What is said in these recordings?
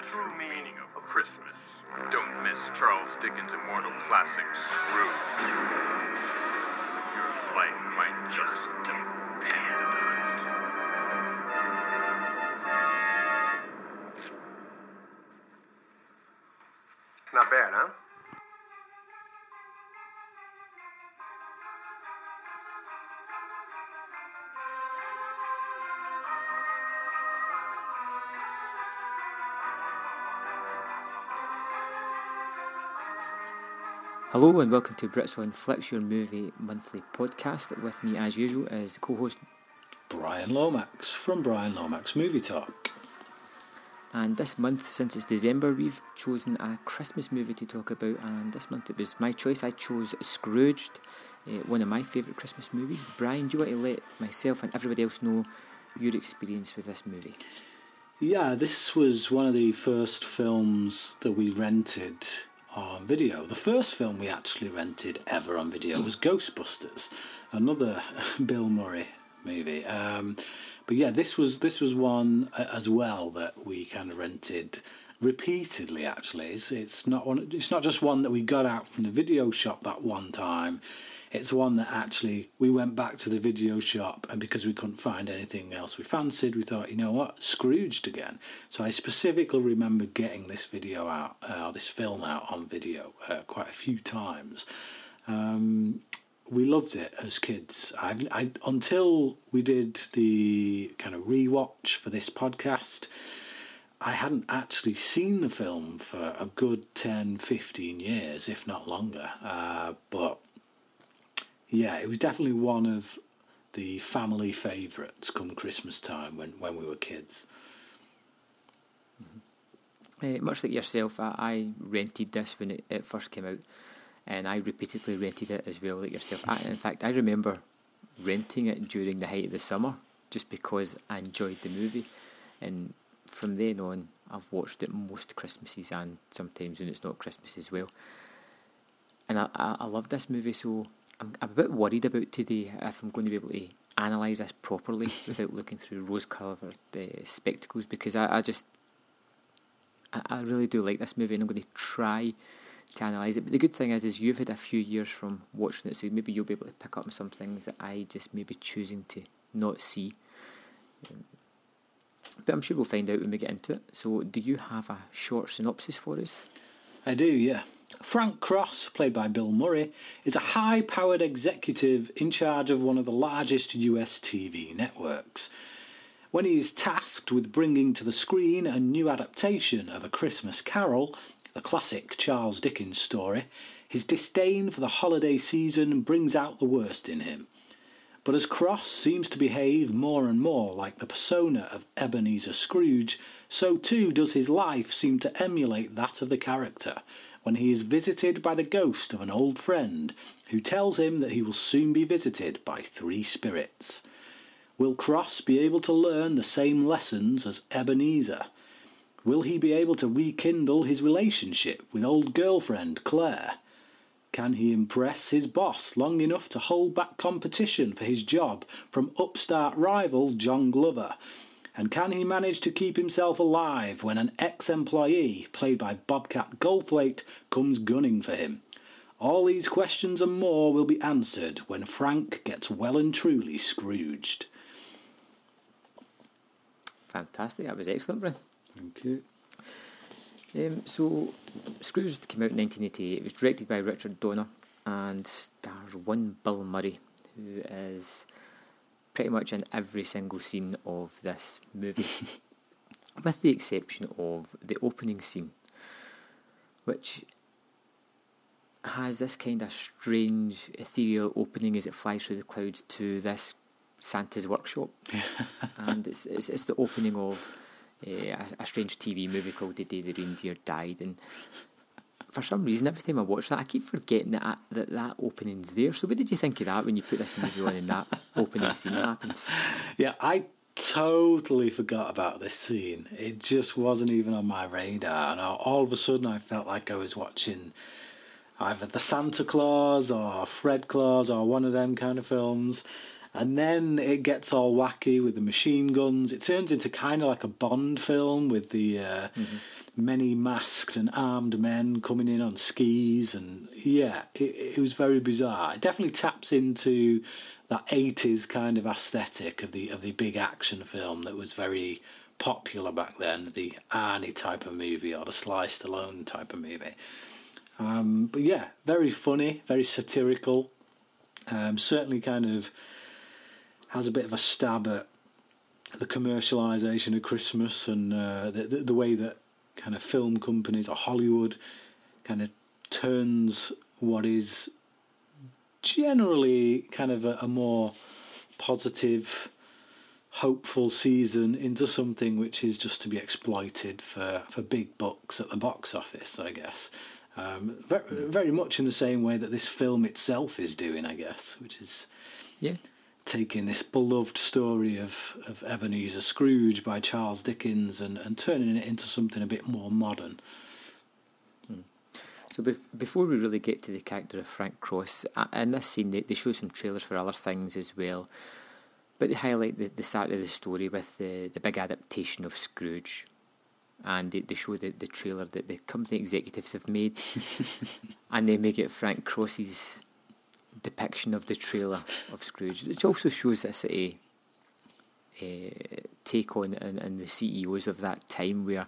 the true meaning of Christmas. Don't miss Charles Dickens' immortal classic, Scrooge. Your life might just Hello and welcome to Brits on Flex Your Movie Monthly Podcast. With me, as usual, is co-host, Brian Lomax from Brian Lomax Movie Talk. and this month, since it's December, we've chosen a Christmas movie to talk about. And this month, it was my choice. I chose Scrooged, uh, one of my favourite Christmas movies. Brian, do you want to let myself and everybody else know your experience with this movie? Yeah, this was one of the first films that we rented on video. The first film we actually rented ever on video was Ghostbusters, another Bill Murray movie. Um, but yeah, this was this was one uh, as well that we kind of rented repeatedly. Actually, it's, it's not one. It's not just one that we got out from the video shop that one time. It's one that actually we went back to the video shop, and because we couldn't find anything else we fancied, we thought, you know what, Scrooged again. So I specifically remember getting this video out, uh, this film out on video uh, quite a few times. Um, we loved it as kids. I, I until we did the kind of rewatch for this podcast. I hadn't actually seen the film for a good 10, 15 years, if not longer. Uh, but yeah, it was definitely one of the family favourites come Christmas time when, when we were kids. Uh, much like yourself, I, I rented this when it, it first came out, and I repeatedly rented it as well, like yourself. I, in fact, I remember renting it during the height of the summer just because I enjoyed the movie, and from then on, I've watched it most Christmases and sometimes when it's not Christmas as well. And I, I, I love this movie, so I'm, I'm a bit worried about today if I'm going to be able to analyse this properly without looking through rose-coloured uh, spectacles because I, I just I, I really do like this movie and I'm going to try to analyse it. But the good thing is, is you've had a few years from watching it, so maybe you'll be able to pick up on some things that I just may be choosing to not see. Um, But I'm sure we'll find out when we get into it. So, do you have a short synopsis for us? I do, yeah. Frank Cross, played by Bill Murray, is a high powered executive in charge of one of the largest US TV networks. When he is tasked with bringing to the screen a new adaptation of A Christmas Carol, the classic Charles Dickens story, his disdain for the holiday season brings out the worst in him. But as Cross seems to behave more and more like the persona of Ebenezer Scrooge, so too does his life seem to emulate that of the character when he is visited by the ghost of an old friend who tells him that he will soon be visited by three spirits. Will Cross be able to learn the same lessons as Ebenezer? Will he be able to rekindle his relationship with old girlfriend Claire? Can he impress his boss long enough to hold back competition for his job from upstart rival John Glover? And can he manage to keep himself alive when an ex employee, played by Bobcat Goldthwait, comes gunning for him? All these questions and more will be answered when Frank gets well and truly Scrooged. Fantastic, that was excellent, Brian. Thank you. Um, so, Scrooge came out in 1988. It was directed by Richard Donner and stars one Bill Murray, who is pretty much in every single scene of this movie, with the exception of the opening scene, which has this kind of strange ethereal opening as it flies through the clouds to this Santa's workshop, and it's, it's it's the opening of uh, a, a strange TV movie called The Day the Reindeer Died, and for some reason, every time I watch that, I keep forgetting that that, that opening's there. So, what did you think of that when you put this movie on and that opening scene happens? Yeah, I totally forgot about this scene. It just wasn't even on my radar, and all of a sudden I felt like I was watching either the Santa Claus or Fred Claus or one of them kind of films. And then it gets all wacky with the machine guns. It turns into kind of like a Bond film with the uh, mm-hmm. Many masked and armed men coming in on skis. And yeah, it, it was very bizarre. It definitely taps into that 80s kind of aesthetic of the of the big action film that was very popular back then, the Arnie type of movie or the Sly Stallone type of movie. Um, but yeah, very funny, very satirical. Um, certainly kind of has a bit of a stab at the commercialization of Christmas and uh, the, the, the way that kind of film companies or Hollywood kind of turns what is generally kind of a, a more positive, hopeful season into something which is just to be exploited for, for big bucks at the box office, I guess. Um, very, very much in the same way that this film itself is doing, I guess, which is yeah taking this beloved story of, of Ebenezer Scrooge by Charles Dickens and, and turning it into something a bit more modern. Hmm. So be- before we really get to the character of Frank Cross, in this scene they, they show some trailers for other things as well, but they highlight the, the start of the story with the, the big adaptation of Scrooge. And they, they show the, the trailer that the company executives have made, and they make it Frank Cross's depiction of the trailer of Scrooge, which also shows this a, a take on and, and the CEOs of that time where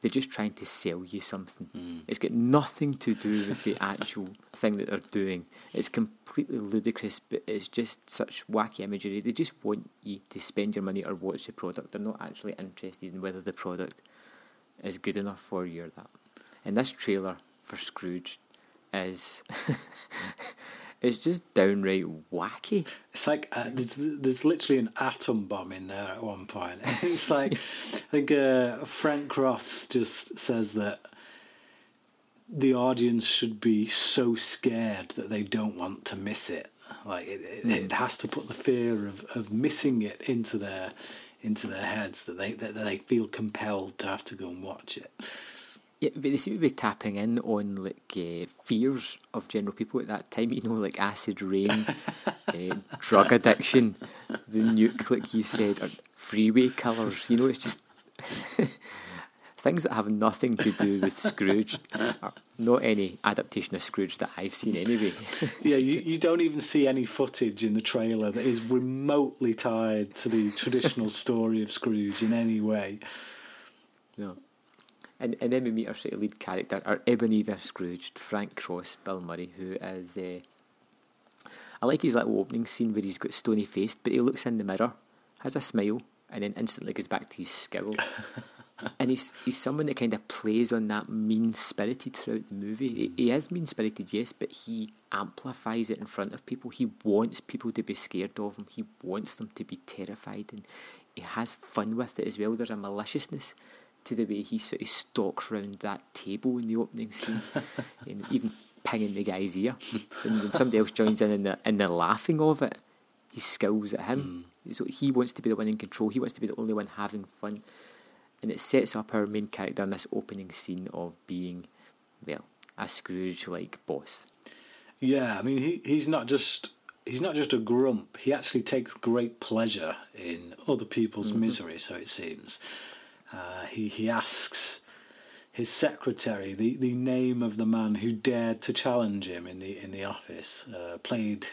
they're just trying to sell you something. Mm. It's got nothing to do with the actual thing that they're doing. It's completely ludicrous, but it's just such wacky imagery. They just want you to spend your money or watch the product. They're not actually interested in whether the product is good enough for you or that. And this trailer for Scrooge is It's just downright wacky. It's like uh, there's, there's, literally an atom bomb in there at one point. it's like I think uh, Frank Cross just says that the audience should be so scared that they don't want to miss it. Like it, it, mm. it has to put the fear of, of missing it into their into their heads that they that they feel compelled to have to go and watch it. Yeah, but they seem to be tapping in on like uh, fears of general people at that time. You know, like acid rain, uh, drug addiction, the nuke, like you said, or freeway killers. You know, it's just things that have nothing to do with Scrooge. Not any adaptation of Scrooge that I've seen anyway. yeah, you, you don't even see any footage in the trailer that is remotely tied to the traditional story of Scrooge in any way. No. And, and then we meet our sort of lead character, our Ebenezer Scrooge, Frank Cross, Bill Murray, who is. Uh, I like his little opening scene where he's got stony faced, but he looks in the mirror, has a smile, and then instantly goes back to his scowl. and he's he's someone that kind of plays on that mean spirited throughout the movie. He, he is mean spirited, yes, but he amplifies it in front of people. He wants people to be scared of him. He wants them to be terrified, and he has fun with it as well. There's a maliciousness to the way he sort of stalks round that table in the opening scene, and even pinging the guy's ear. and when somebody else joins in and they're, and they're laughing of it, he scowls at him. Mm. So he wants to be the one in control. He wants to be the only one having fun, and it sets up our main character in this opening scene of being, well, a Scrooge-like boss. Yeah, I mean, he he's not just he's not just a grump. He actually takes great pleasure in other people's mm-hmm. misery. So it seems. Uh, he, he asks his secretary the, the name of the man who dared to challenge him in the in the office, uh, played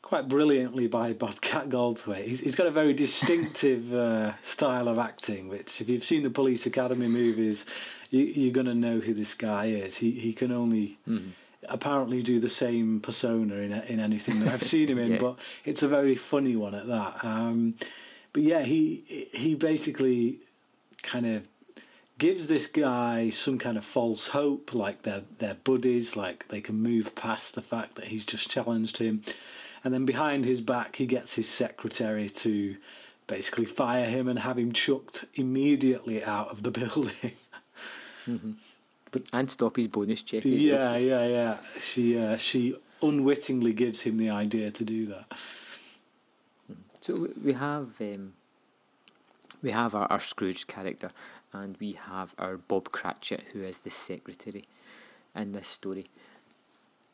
quite brilliantly by Bobcat Goldthwait. He's, he's got a very distinctive uh, style of acting, which if you've seen the Police Academy movies, you, are going to know who this guy is. He he can only. Mm. Apparently, do the same persona in in anything that I've seen him in, yeah. but it's a very funny one at that. Um, but yeah, he he basically kind of gives this guy some kind of false hope, like they're, they're buddies, like they can move past the fact that he's just challenged him. And then behind his back, he gets his secretary to basically fire him and have him chucked immediately out of the building. mm-hmm. But and stop his bonus check. Yeah, well. yeah, yeah. She uh, she unwittingly gives him the idea to do that. So we have um, we have our, our Scrooge character, and we have our Bob Cratchit, who is the secretary in this story,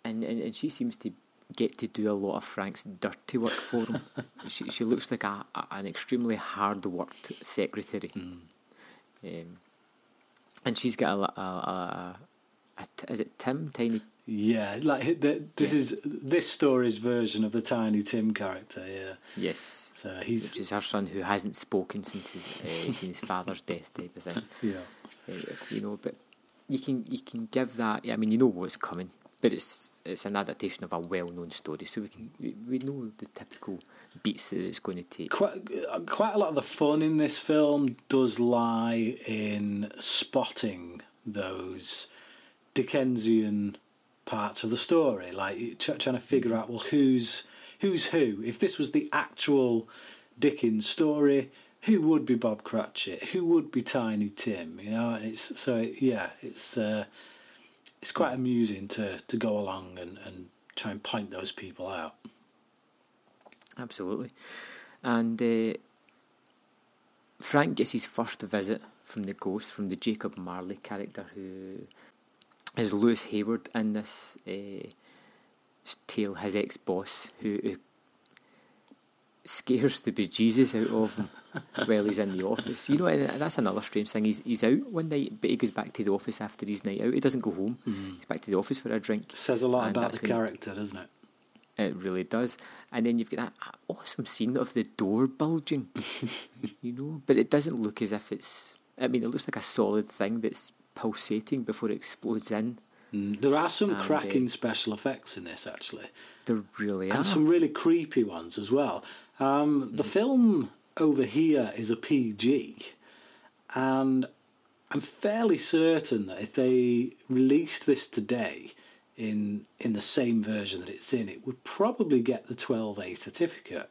and and, and she seems to get to do a lot of Frank's dirty work for him. she she looks like a, a an extremely hard worked secretary, um, and she's got a, li- a, a, a, t- is it Tim Tiny Yeah, like the, this Yeah. is this story's version of the Tiny Tim character. Yeah, yes. so he's Which is her son who hasn't spoken since his uh, since his father's death type of thing. yeah. Uh, you know, but you can you can give that. I mean, you know what's coming, but it's it's an adaptation of a well-known story, so we can we, we know the typical beats that it's going to take. Quite, quite a lot of the fun in this film does lie in spotting those Dickensian parts of the story, like tr- trying to figure out well who's who's who. If this was the actual Dickens story, who would be Bob Cratchit? Who would be Tiny Tim? You know, it's so yeah, it's uh, it's quite amusing to to go along and, and try and point those people out. Absolutely, and uh, Frank gets his first visit from the ghost, from the Jacob Marley character, who is Lewis Hayward in this uh, tale. His ex boss, who, who scares the bejesus out of him while he's in the office. You know, that's another strange thing. He's he's out one night, but he goes back to the office after his night out. He doesn't go home. He's back to the office for a drink. Says a lot about the character, doesn't it? It really does. And then you've got that awesome scene of the door bulging, you know, but it doesn't look as if it's. I mean, it looks like a solid thing that's pulsating before it explodes in. Mm, There are some And, uh, cracking special effects in this, actually, There really are. and some really creepy ones as well. Um, The film over here is a PG, and I'm fairly certain that if they released this today in in the same version that it's in, it would probably get the 12A certificate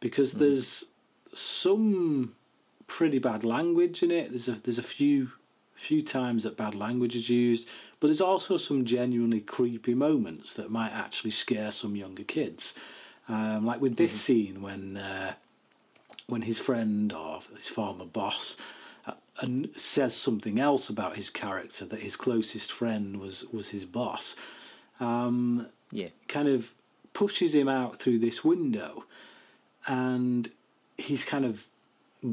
because there's some pretty bad language in it. There's a there's a few few times that bad language is used, but there's also some genuinely creepy moments that might actually scare some younger kids. Um, like with this scene when uh, when his friend or his former boss uh, and says something else about his character that his closest friend was was his boss. Um, yeah. kind of pushes him out through this window and he's kind of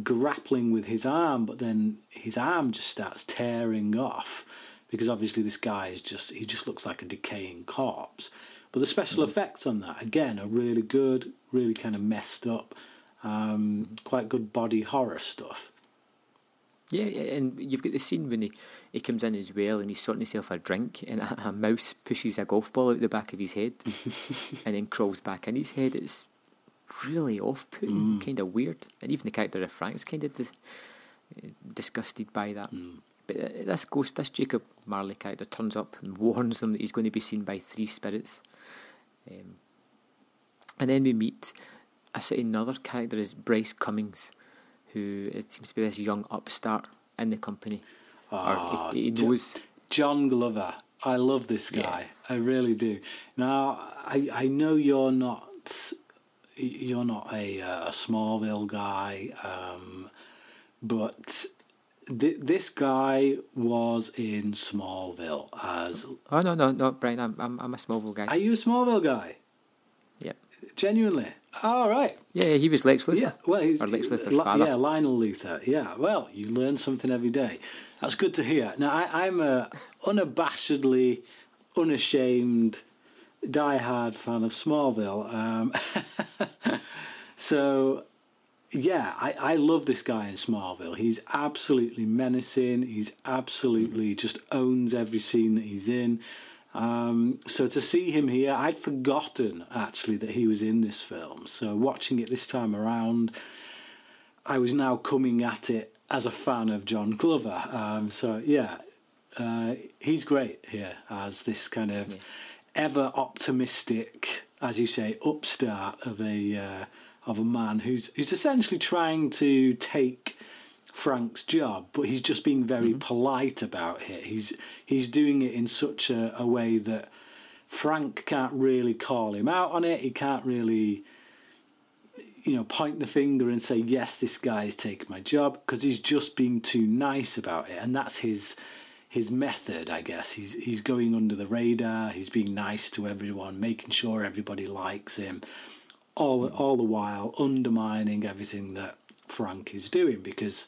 grappling with his arm but then his arm just starts tearing off because obviously this guy is just he just looks like a decaying corpse. But the special effects on that again are really good really kind of messed up um, quite good body horror stuff. Yeah, yeah, and you've got the scene when he, he comes in as well and he's sorting himself a drink and a, a mouse pushes a golf ball out the back of his head and then crawls back in his head. It's really off putting, kind of weird. And even the character of Frank's kind of dis- uh, disgusted by that. But uh, this ghost, this Jacob Marley character turns up and warns them that he's going to be seen by three spirits. Um, and then we meet a sort of another character is Bryce Cummings, who it seems to be this young upstart in the company. Or he, he knows. John Glover. I love this Yeah. guy. I really do. Now, I I know you're not you're not a, uh, a Smallville guy, um, but th- this guy was in Smallville as. Oh no no no, Brian! I'm I'm, I'm a Smallville guy. Are you a Smallville guy? yeah, Genuinely. All right. yeah, he was Lex Luthor. Yeah, well, he's or Lex Luthor's father. Yeah, Lionel Luthor. Yeah, well, you learn something every day. That's good to hear. Now, I, I'm a unabashedly, unashamed, die-hard fan of Smallville. Um, so, yeah, I, I love this guy in Smallville. He's absolutely menacing. He's absolutely just owns every scene that he's in. Um, so to see him here, I'd forgotten actually that he was in this film. So watching it this time around, I was now coming at it as a fan of John Glover. Um, so yeah, uh, he's great here as this kind of Yeah. Ever optimistic, as you say, upstart of a uh, of a man who's who's essentially trying to take Frank's job, but he's just being very polite about it. He's he's doing it in such a, a way that Frank can't really call him out on it. He can't really you know, point the finger and say, yes, this guy is taking my job because he's just being too nice about it. And that's his his method, I guess. He's he's going under the radar. He's being nice to everyone, making sure everybody likes him, all all the while undermining everything that Frank is doing because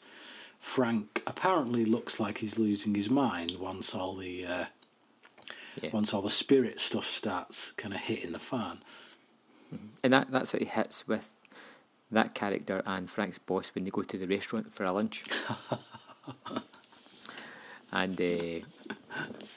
Frank apparently looks like he's losing his mind once all the uh, Yeah. once all the spirit stuff starts kind of hitting the fan. And that, that sort of hits with that character and Frank's boss when they go to the restaurant for a lunch. and uh,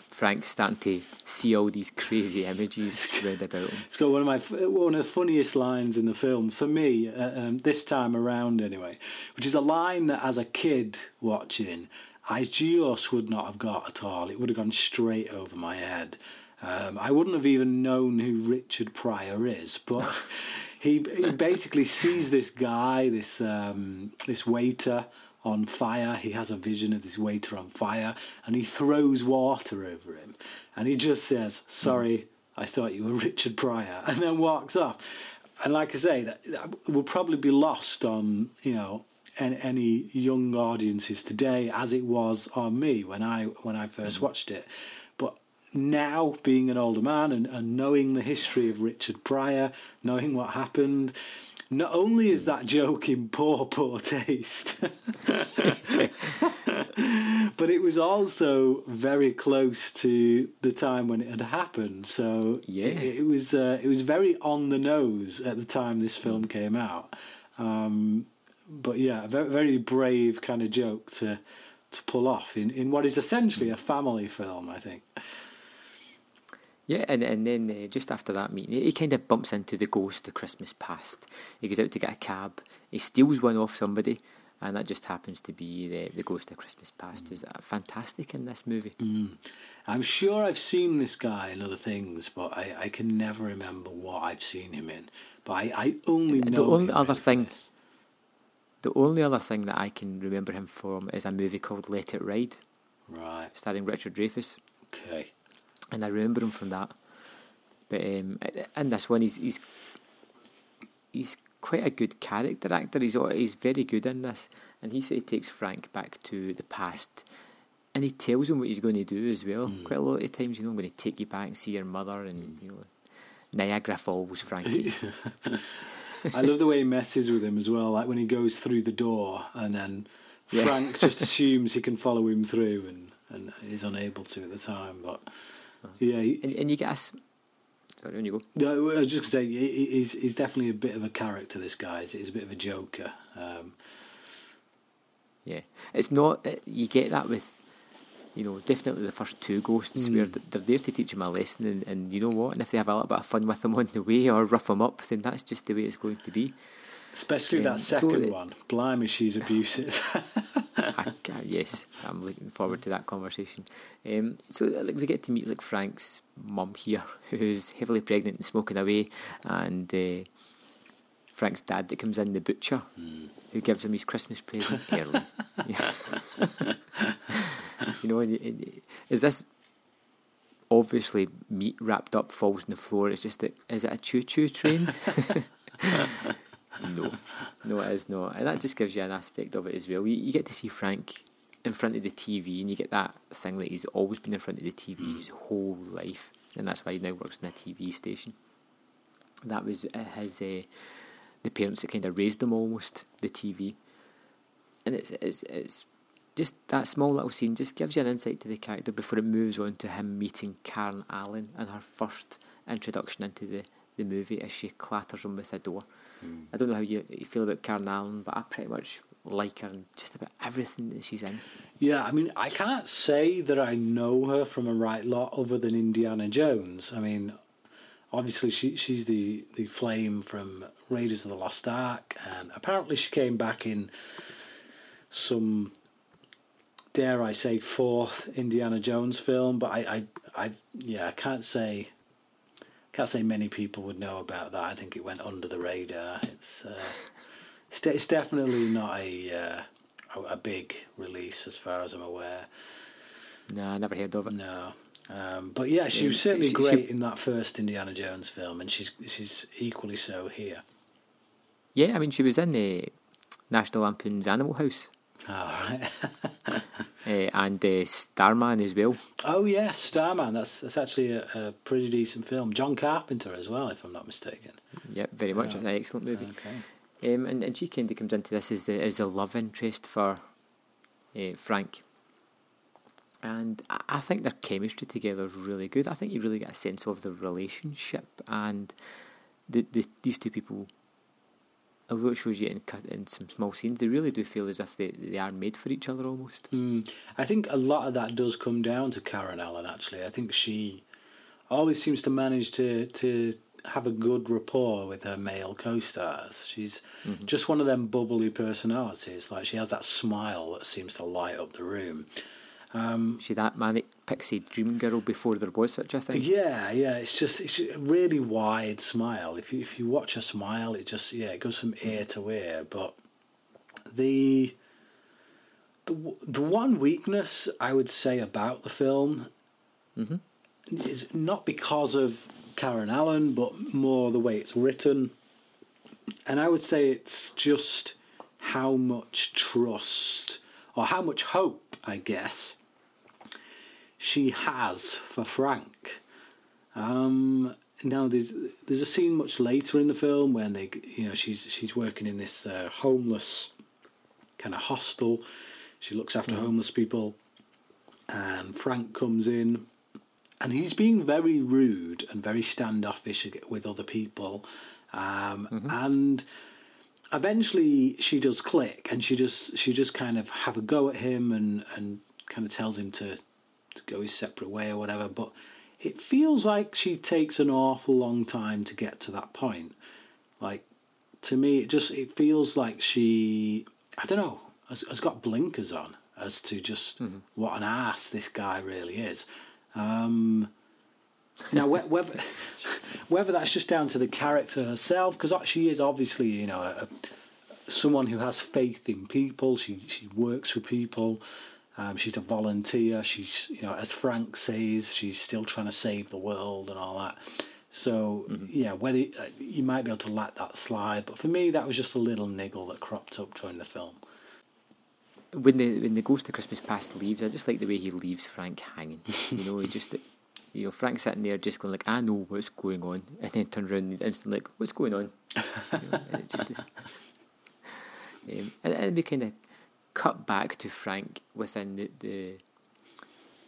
Frank's starting to see all these crazy images round about him. It's got one of my one of the funniest lines in the film for me uh, um, this time around anyway, which is a line that as a kid watching I just would not have got at all. It would have gone straight over my head. Um, I wouldn't have even known who Richard Pryor is, but he, he basically sees this guy, this um, this waiter on fire. He has a vision of this waiter on fire, and he throws water over him, and he just says, "Sorry, I thought you were Richard Pryor," and then walks off. And like I say, that, that will probably be lost on you know an- any young audiences today, as it was on me when I when I first mm-hmm. watched it. But now, being an older man and, and knowing the history of Richard Pryor, knowing what happened, not only is that joke in poor, poor taste, but it was also very close to the time when it had happened. So Yeah. it, it was uh, it was very on the nose at the time this film came out. Um, but yeah, a very, very brave kind of joke to to pull off in, in what is essentially a family film, I think. Yeah, and and then uh, just after that meeting, he kind of bumps into the ghost of Christmas past. He goes out to get a cab. He steals one off somebody, and that just happens to be the the ghost of Christmas past. Who's uh, fantastic in this movie. I'm sure I've seen this guy in other things, but I, I can never remember what I've seen him in. But I, I only know The only other thing- this. The only other thing that I can remember him from is a movie called Let It Ride, Right. starring Richard Dreyfuss, Okay. And I remember him from that. But um, in this one, he's he's he's quite a good character actor. He's he's very good in this, and he sort of takes Frank back to the past, and he tells him what he's going to do as well. Quite a lot of times, you know, I'm going to take you back and see your mother, and you know, Niagara Falls, Frankie. I love the way he messes with him as well. Like when he goes through the door, and then Yeah. Frank just assumes he can follow him through, and and is unable to at the time. But yeah, he, and and you get a s- sorry when you go. no, I was just gonna say he- he- he's he's definitely a bit of a character. This guy, he's a bit of a joker. Um, Yeah, it's not. uh, You get that with, you know, definitely the first two ghosts where they're there to teach him a lesson, and, and you know what? And if they have a little bit of fun with him on the way or rough him up, then that's just the way it's going to be. Especially Um, that second it- one. Blimey, she's abusive. I, ca- yes, I'm looking forward to that conversation. Um, so like, we get to meet like Frank's mum here, who's heavily pregnant and smoking away, and uh, Frank's dad that comes in, the butcher, who gives him his Christmas present early. You know, and, y- and, is this obviously meat wrapped up falls on the floor? It's just that is it a choo choo train? no, no, it is not, and that just gives you an aspect of it as well. You, you get to see Frank in front of the TV, and you get that thing that he's always been in front of the TV his whole life, and that's why he now works in a TV station. That was uh, his uh, the parents that kind of raised him almost the TV, and it's it's it's just that small little scene just gives you an insight to the character before it moves on to him meeting Karen Allen and her first introduction into the, the movie as she clatters him with a door. Mm. I don't know how you, you feel about Karen Allen, but I pretty much like her in just about everything that she's in. Yeah, I mean, I can't say that I know her from a right lot other than Indiana Jones. I mean, obviously she she's the the flame from Raiders of the Lost Ark, and apparently she came back in some, dare I say, fourth Indiana Jones film. But I I I yeah, I can't say. Can't say many people would know about that. I think it went under the radar. It's uh, it's, it's definitely not a uh, a, a big release as far as I'm aware. No, I never heard of it. No, um, but yeah, she was certainly she- great she- in that first Indiana Jones film, and she's she's equally so here. Yeah, I mean, she was in the National Lampoon's Animal House Oh, right. uh, and uh, Starman as well. oh yes, Starman. That's that's actually a, a pretty decent film. John Carpenter as well, if I'm not mistaken. Yep, very much Yeah. an excellent movie. Okay. Um, and, and she kind of comes into this as the as the love interest for uh, Frank. And I, I think their chemistry together is really good. I think you really get a sense of the relationship and the, the these two people. Although it shows you in cut in some small scenes, they really do feel as if they, they are made for each other almost. Mm, I think a lot of that does come down to Karen Allen. Actually, I think she always seems to manage to to have a good rapport with her male co-stars. She's just one of them bubbly personalities. Like she has that smile that seems to light up the room. Um, she that manic pixie dream girl before there was such a thing. Yeah, yeah. It's just it's a really wide smile. If you if you watch her smile, it just yeah, it goes from ear to ear. But the the the one weakness I would say about the film mm-hmm. is not because of Karen Allen, but more the way it's written. And I would say it's just how much trust or how much hope, I guess, she has for Frank. Um, now there's there's a scene much later in the film when they you know she's she's working in this uh, homeless kind of hostel. She looks after homeless people, and Frank comes in, and he's being very rude and very standoffish with other people, um, and eventually she does click, and she just she just kind of have a go at him and and kind of tells him to to go his separate way or whatever, but it feels like she takes an awful long time to get to that point. Like to me, it just it feels like she I don't know has, has got blinkers on as to just what an ass this guy really is. Um, now, whether whether that's just down to the character herself, because she is obviously you know a, someone who has faith in people. She she works with people. Um, she's a volunteer. She's, you know, as Frank says, she's still trying to save the world and all that. So, yeah, whether uh, you might be able to let that slide, but for me, that was just a little niggle that cropped up during the film. when the when the Ghost of Christmas Past leaves, I just like the way he leaves Frank hanging. You know, he just you know Frank's sitting there just going like, I know what's going on, and then turns around and instantly like, what's going on? You know, and it just is. Um, and, and we kind of cut back to Frank within the, the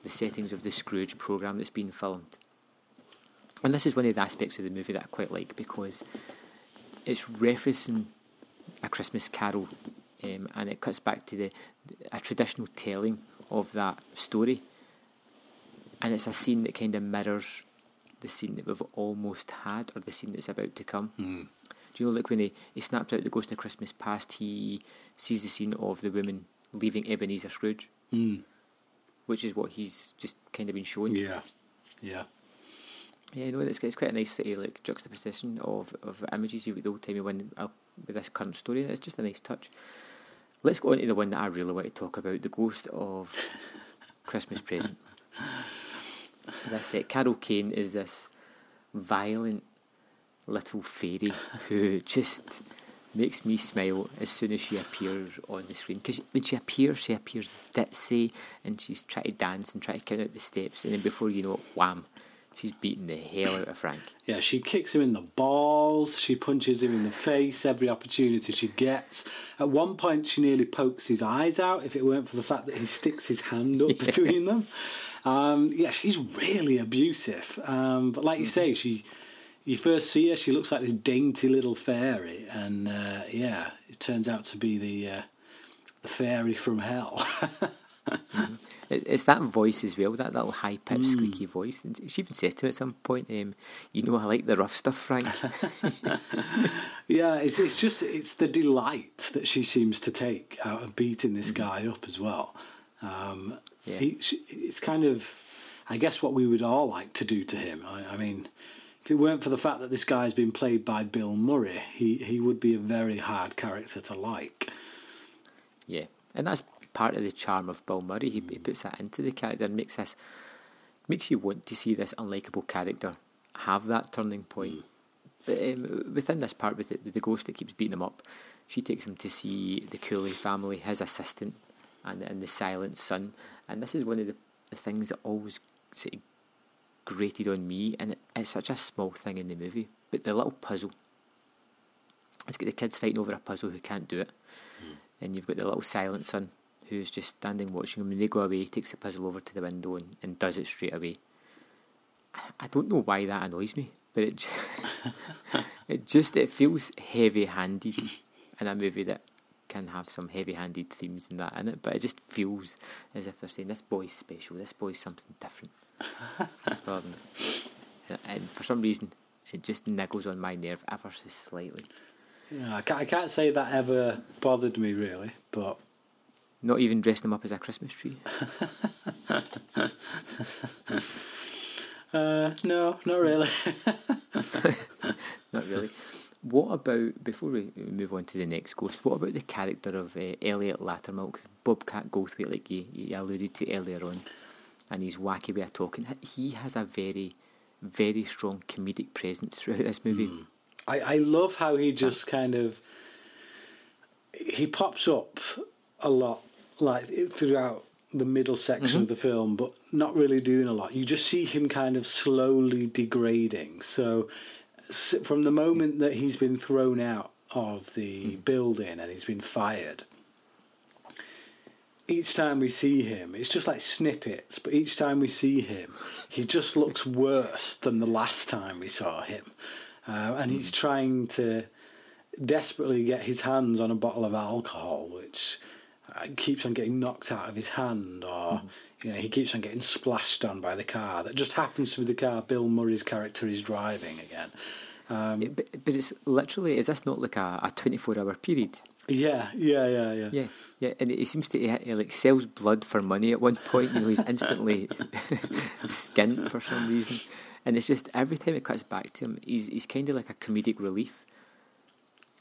the settings of the Scrooge program that's been filmed. And this is one of the aspects of the movie that I quite like because it's referencing a Christmas Carol, um, and it cuts back to the a traditional telling of that story, and it's a scene that kind of mirrors the scene that we've almost had or the scene that's about to come. Do you know, like when he, he snaps out the Ghost of Christmas Past, he sees the scene of the woman leaving Ebenezer Scrooge, Mm. which is what he's just kind of been showing. Yeah, yeah. Yeah, no, it's, it's quite a nice of, like juxtaposition of, of images. You've got the old timey one uh, with this current story, and it's just a nice touch. Let's go on to the one that I really want to talk about: the ghost of Christmas present. That's it. Carol Kane is this violent little fairy who just makes me smile as soon as she appears on the screen. Because when she appears, she appears ditzy and she's trying to dance and trying to count out the steps, and then before you know it, wham, she's beating the hell out of Frank. Yeah, she kicks him in the balls, she punches him in the face every opportunity she gets. At one point, she nearly pokes his eyes out if it weren't for the fact that he sticks his hand up between them. Um, yeah, she's really abusive. Um, but like you say, she you first see her, she looks like this dainty little fairy, and uh, yeah, it turns out to be the uh, the fairy from hell. It, it's that voice as well, that little high pitched squeaky voice. And she even says to him at some point, um, "You know, I like the rough stuff, Frank." Yeah, it's it's just it's the delight that she seems to take out of beating this guy up as well. Um, Yeah. he, she, it's kind of, I guess, what we would all like to do to him. I, I mean, if it weren't for the fact that this guy's been played by Bill Murray, he he would be a very hard character to like. yeah, and that's part of the charm of Bill Murray. He, he puts that into the character and makes this makes you want to see this unlikable character have that turning point. But um, within this part, with the, with the ghost that keeps beating him up, she takes him to see the Cooley family, his assistant, and and the silent son. And this is one of the, the things that always sort of grated on me, and it's such a small thing in the movie, but the little puzzle. It's got the kids fighting over a puzzle who can't do it, hmm. and you've got the little silent son who's just standing watching them. When they go away, he takes the puzzle over to the window and, and does it straight away. I- I don't know why that annoys me, but it j- it just it feels heavy-handed in a movie that can have some heavy-handed themes and that in it. But it just feels as if they're saying this boy's special, this boy's something different. Than- and- for some reason, it just niggles on my nerve ever so slightly. Yeah, I can't, I can't say that ever bothered me really, but Not even dressing him up as a Christmas tree. uh, no, not really. Not really. What about before we move on to the next ghost? What about the character of uh, Elliot Loudermilk, Bobcat Goldthwait, like you, you alluded to earlier on, and his wacky way of talking? He has a very, very strong comedic presence throughout this movie. I, I love how he just kind of he pops up a lot like throughout the middle section of the film but not really doing a lot you just see him kind of slowly degrading so from the moment that he's been thrown out of the building and he's been fired each time we see him, it's just like snippets, but each time we see him, he just looks worse than the last time we saw him. Uh, and he's trying to desperately get his hands on a bottle of alcohol, which uh, keeps on getting knocked out of his hand, or you know, he keeps on getting splashed on by the car. That just happens to be the car Bill Murray's character is driving again. Um, But, but it's literally, is this not like a, a 24 hour period? yeah, yeah, yeah, yeah. Yeah, yeah, and he seems to he, he like sells blood for money at one point. You know, he's instantly skint for some reason, and it's just every time it cuts back to him, he's he's kind of like a comedic relief.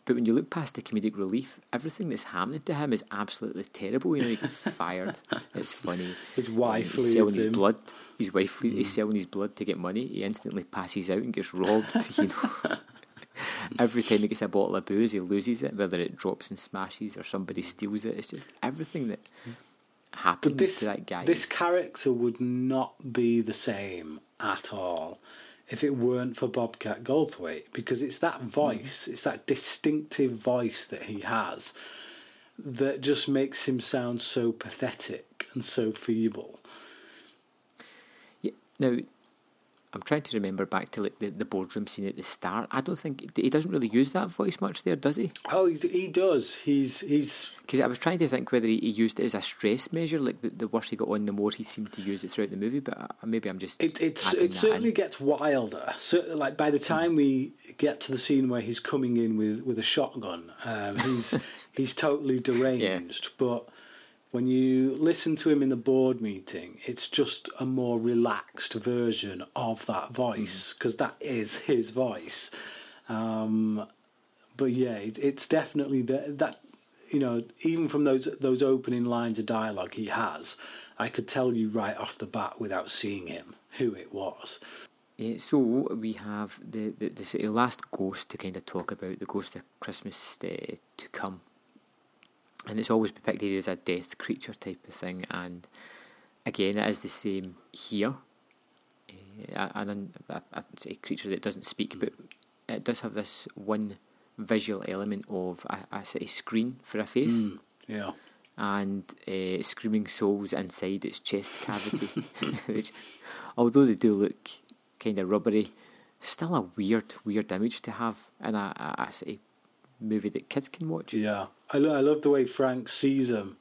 But when you look past the comedic relief, everything that's happening to him is absolutely terrible. You know, he gets fired. It's funny. His wife he's leaves selling his him. blood. His wife, he's mm. selling his blood to get money. He instantly passes out and gets robbed. You know. Every time he gets a bottle of booze, he loses it, whether it drops and smashes or somebody steals it. It's just everything that mm. happens But this to that guy. this character would not be the same at all if it weren't for Bobcat Goldthwait because it's that mm. voice, it's that distinctive voice that he has that just makes him sound so pathetic and so feeble. Yeah, now, I'm trying to remember back to like the, the boardroom scene at the start. I don't think he doesn't really use that voice much there, does he? Oh, he, he does. He's he's Because I was trying to think whether he, he used it as a stress measure, like the, the worse he got on, the more he seemed to use it throughout the movie. But uh, maybe I'm just It it's, it certainly in. gets wilder. So, like by the time we get to the scene where he's coming in with, with a shotgun, um, he's he's totally deranged. But when you listen to him in the board meeting, it's just a more relaxed version of that voice because that is his voice. Um, but yeah, it, it's definitely the, that you know even from those those opening lines of dialogue he has, I could tell you right off the bat without seeing him who it was. Yeah, so we have the, the, the last ghost to kind of talk about, the ghost of Christmas uh, to come. And it's always depicted as a death creature type of thing. And again, it is the same here. Uh, and a, a, a creature that doesn't speak, but it does have this one visual element of a, a of screen for a face. Mm, yeah. and uh, screaming souls inside its chest cavity, which, although they do look kind of rubbery, still a weird, weird image to have in a, a, a movie that kids can watch. Yeah, I, lo- I love the way Frank sees him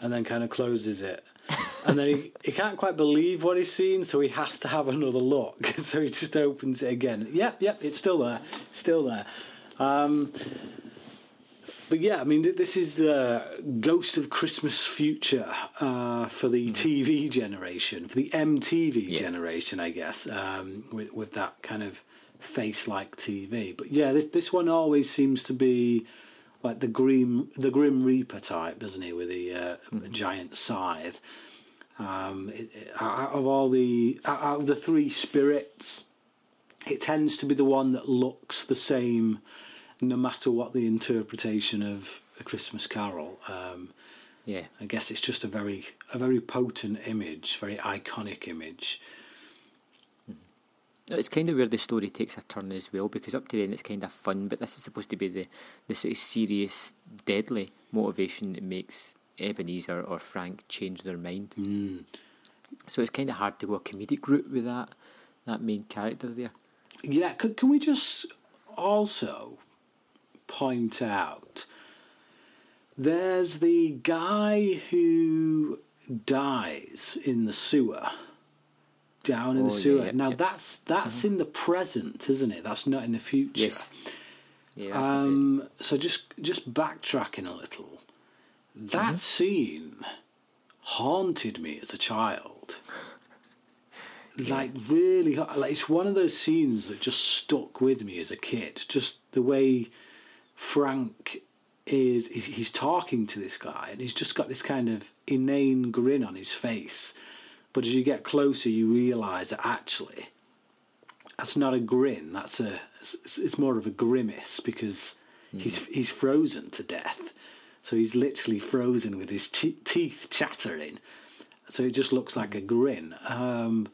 and then kind of closes it. And then he, he can't quite believe what he's seen, so he has to have another look. so he just opens it again. Yep, yep, it's still there. Still there. Um, but yeah, I mean, th- this is the Ghost of Christmas Future uh, for the TV generation, for the MTV Yeah. generation, I guess, um, with, with that kind of face like TV. But yeah, this, this one always seems to be like the grim the grim reaper type doesn't he with the uh, giant scythe um, it, it- out of all the out of the three spirits it tends to be the one that looks the same, no matter what the interpretation of a Christmas Carol. Um, Yeah. I guess it's just a very a very potent image, very iconic image. It's kind of where the story takes a turn as well, because up to then it's kind of fun, but this is supposed to be the, the sort of serious, deadly motivation that makes Ebenezer or Frank change their mind. Mm. So it's kind of hard to go a comedic route with that that main character there. Yeah, can, can we just also point out there's the guy who dies in the sewer down in the Oh, yeah, sewer. yeah, now yeah. that's that's in the present, isn't it? That's not in the future. Yes. Yeah, that's what it is. Um, so just just backtracking a little, that scene haunted me as a child. Like really, like it's one of those scenes that just stuck with me as a kid. Just the way Frank is, he's, he's talking to this guy, and he's just got this kind of inane grin on his face. But as you get closer, you realise that actually that's not a grin. That's a it's, it's more of a grimace because he's he's frozen to death. So he's literally frozen with his te- teeth chattering. So it just looks like a grin. Um,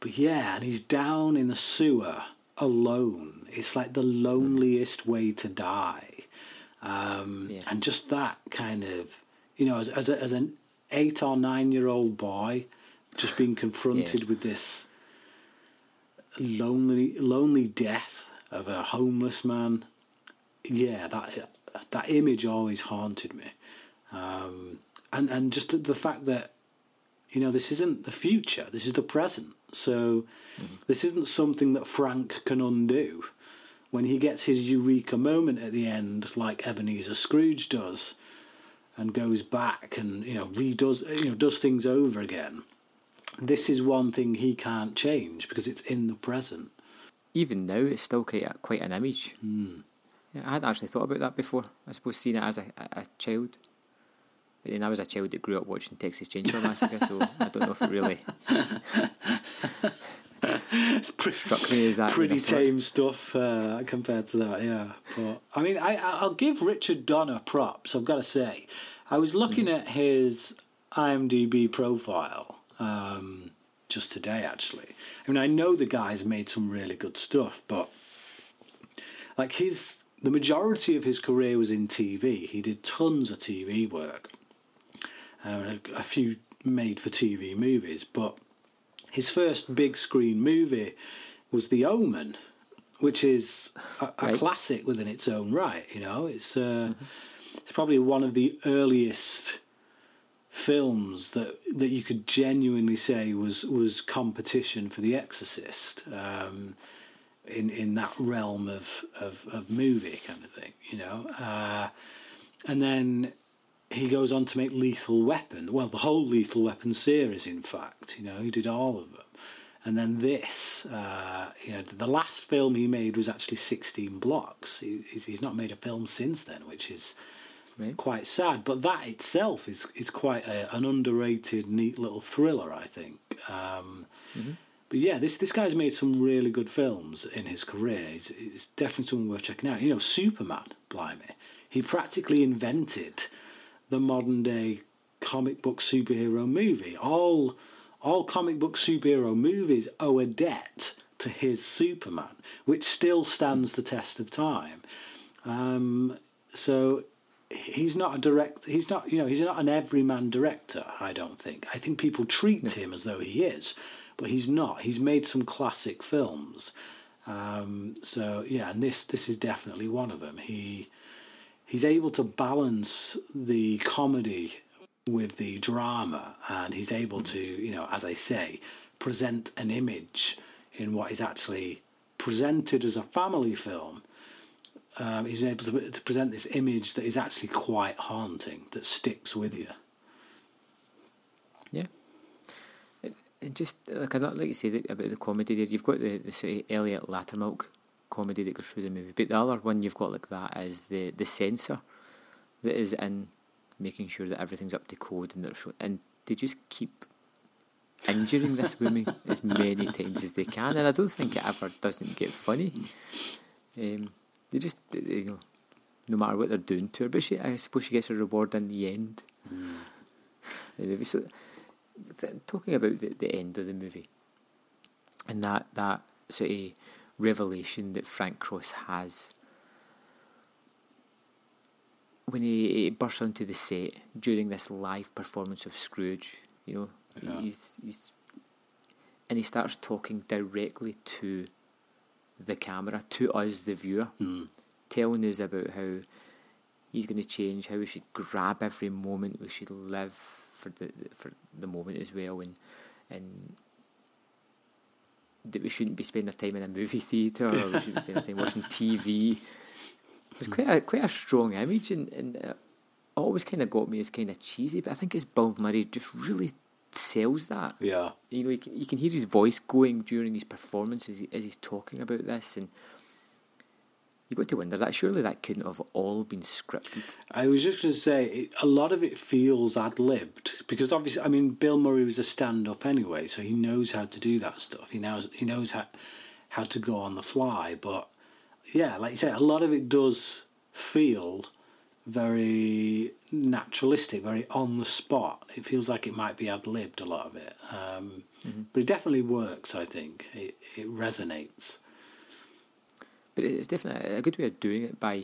but yeah, and he's down in the sewer alone. It's like the loneliest way to die. Um, Yeah. And just that kind of, you know, as, as, a, as an eight or nine year old boy, just being confronted with this lonely lonely death of a homeless man. Yeah, that that image always haunted me, um, and and just the fact that you know this isn't the future, this is the present. So this isn't something that Frank can undo. When he gets his eureka moment at the end, like Ebenezer Scrooge does, and goes back and you know redoes you know does things over again. This is one thing he can't change because it's in the present. Even now, it's still quite quite an image. Hmm. Yeah, I hadn't actually thought about that before. I suppose seeing it as a, a, a child. But then I was a child that grew up watching Texas Chainsaw Massacre, so I don't know if it really struck me as that. pretty tame stuff uh, compared to that, yeah. But I mean, I I'll give Richard Donner props. I've got to say, I was looking at his IMDb profile um, just today. Actually, I mean, I know the guy's made some really good stuff, but like his the majority of his career was in TV. He did tons of TV work, uh, a, a few made for TV movies, but his first big screen movie was The Omen, which is a, a Right. classic within its own right. You know, it's uh, it's probably one of the earliest films that that you could genuinely say was was competition for The Exorcist. Um, in, in that realm of, of, of movie kind of thing, you know. Uh, and then he goes on to make Lethal Weapon. Well, the whole Lethal Weapon series, in fact, you know, he did all of them. And then this, uh, you know, the last film he made was actually 16 blocks. He, he's not made a film since then, which is Right. quite sad. But that itself is is quite a, an underrated, neat little thriller, I think. Um, But yeah, this this guy's made some really good films in his career. It's, it's definitely someone worth checking out. You know, Superman, blimey, he practically invented the modern day comic book superhero movie. All all comic book superhero movies owe a debt to his Superman, which still stands the test of time. Um, so he's not a direct. He's not. You know, he's not an everyman director. I don't think. I think people treat him as though he is, but he's not. He's made some classic films. Um, so yeah, and this this is definitely one of them. He he's able to balance the comedy with the drama, and he's able to, you know, as I say, present an image in what is actually presented as a family film. Um, he's able to, to present this image that is actually quite haunting, that sticks with you. Yeah. It just like I like you say about the comedy there. You've got the, the sort of Elliot Loudermilk comedy that goes through the movie, but the other one you've got like that is the the censor that is in making sure that everything's up to code and that show, and they just keep injuring this woman as many times as they can, and I don't think it ever doesn't get funny. Um, they just, you know, no matter what they're doing to her, but she, I suppose she gets a reward in the end. The movie. So, th- talking about the, the end of the movie, and that that sort of revelation that Frank Cross has when he, he bursts onto the set during this live performance of Scrooge, you know, Yeah. he's he's and he starts talking directly to the camera, to us, the viewer, hmm. telling us about how he's going to change, how we should grab every moment, we should live for the for the moment as well, and and we shouldn't be spending our time in a movie theatre or we shouldn't spend our time watching TV. It's quite a quite a strong image, and and uh, always kind of got me as kind of cheesy, but I think it's Bill Murray just really sells that. Yeah. You know, you can you can hear his voice going during his performance as, he, as he's talking about this, and you got to wonder that surely that couldn't have all been scripted. I was just going to say, it, a lot of it feels ad libbed because obviously, I mean, Bill Murray was a stand up anyway, so he knows how to do that stuff. He knows he knows how how to go on the fly. But yeah, like you say, a lot of it does feel very naturalistic, very on the spot. It feels like it might be ad libbed. A lot of it, um, but it definitely works. I think it it resonates. But it's definitely a good way of doing it by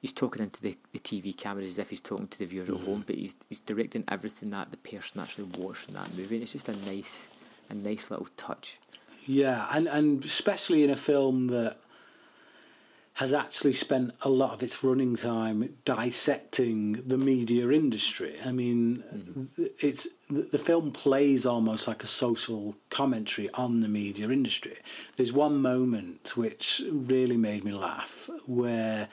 he's talking into the, the TV cameras as if he's talking to the viewers at mm-hmm. home, but he's he's directing everything that the person actually watched in that movie. And it's just a nice a nice little touch. Yeah, and and especially in a film that has actually spent a lot of its running time dissecting the media industry. I mean, th- it's the the film plays almost like a social commentary on the media industry. There's one moment which really made me laugh where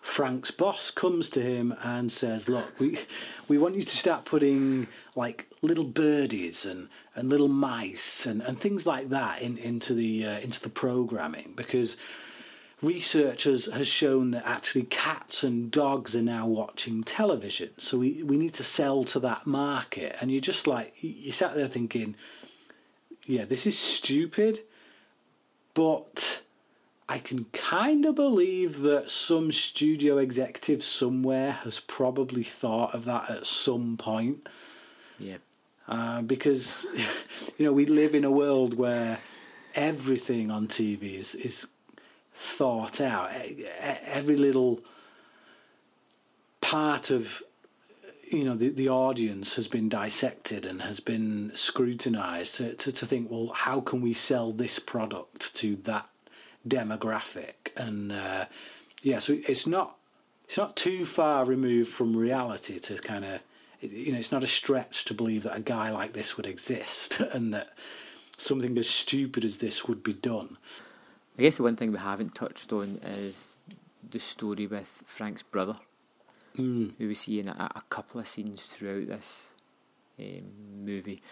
Frank's boss comes to him and says, "Look, we we want you to start putting like little birdies and, and little mice and, and things like that in, into the uh, into the programming because research has, has shown that actually cats and dogs are now watching television. So we, we need to sell to that market. And you're just like you sat there thinking, yeah, this is stupid, but I can kind of believe that some studio executive somewhere has probably thought of that at some point. Yeah. Uh, because, you know, we live in a world where everything on TV is, is thought out. Every little part of, you know, the, the audience has been dissected and has been scrutinized to, to, to think, well, how can we sell this product to that demographic? And, uh, yeah, so it's not, it's not too far removed from reality to kind of, you know, it's not a stretch to believe that a guy like this would exist and that something as stupid as this would be done. I guess the one thing we haven't touched on is the story with Frank's brother, Mm. who we see in a, a couple of scenes throughout this um, movie.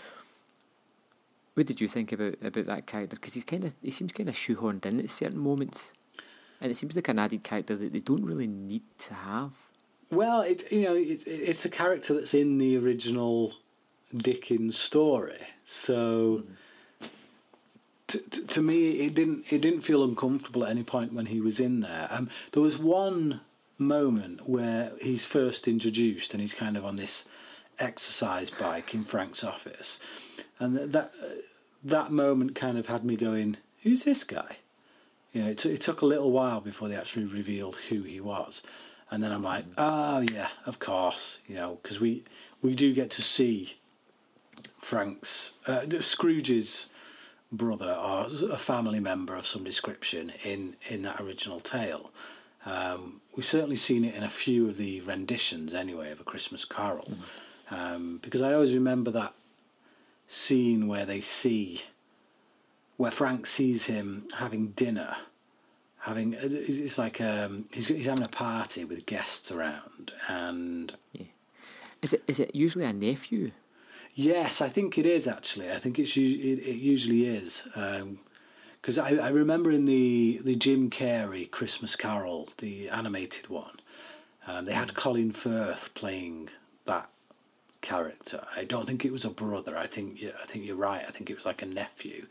What did you think about about that character? Because he's kind of he seems kind of shoehorned in at certain moments, and it seems like an added character that they don't really need to have. Well, it, you know, it, it's a character that's in the original Dickens story, so to, to, to me, it didn't it didn't feel uncomfortable at any point when he was in there. Um, there was one moment where he's first introduced, and he's kind of on this exercise bike in Frank's office, and that that moment kind of had me going, "Who's this guy?" You know, it, t- it took a little while before they actually revealed who he was, and then I'm like, "Oh yeah, of course," you know, because we we do get to see Frank's uh, Scrooge's brother or a family member of some description in in that original tale. Um, we've certainly seen it in a few of the renditions, anyway, of A Christmas Carol, um, because I always remember that scene where they see where Frank sees him having dinner. Having it's like um, he's he's having a party with guests around, and Is it is it usually a nephew? Yes, I think it is actually. I think it's it, it usually is because I, I remember in the the Jim Carrey Christmas Carol, the animated one, um, they had Colin Firth playing that character. I don't think it was a brother. I think yeah, I think you're right. I think it was like a nephew.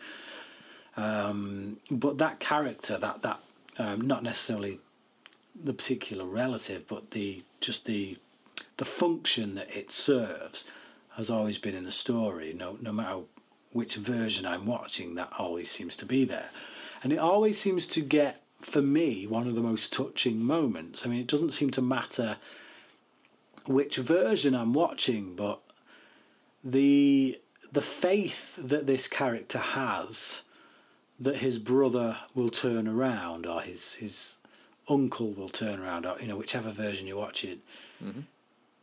Um, but that character, that that um, not necessarily the particular relative, but the just the the function that it serves has always been in the story. No, no matter which version I'm watching, that always seems to be there, and it always seems to get for me one of the most touching moments. I mean, it doesn't seem to matter which version I'm watching, but the the faith that this character has that his brother will turn around or his his uncle will turn around or you know whichever version you're watching Mm-hmm.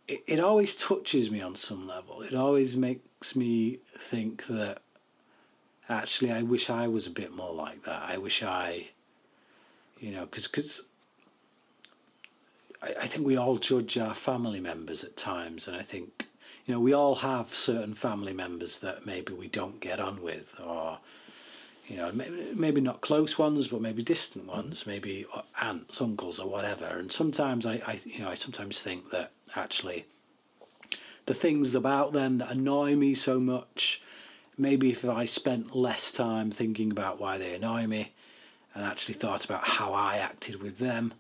It, it always touches me on some level it always makes me think that actually I wish I was a bit more like that I wish I you know because because I, I think we all judge our family members at times and I think you know we all have certain family members that maybe we don't get on with or you know, maybe, maybe not close ones, but maybe distant ones, maybe aunts, uncles, or whatever. And sometimes I, I, you know, I sometimes think that actually the things about them that annoy me so much, maybe if I spent less time thinking about why they annoy me, and actually thought about how I acted with them,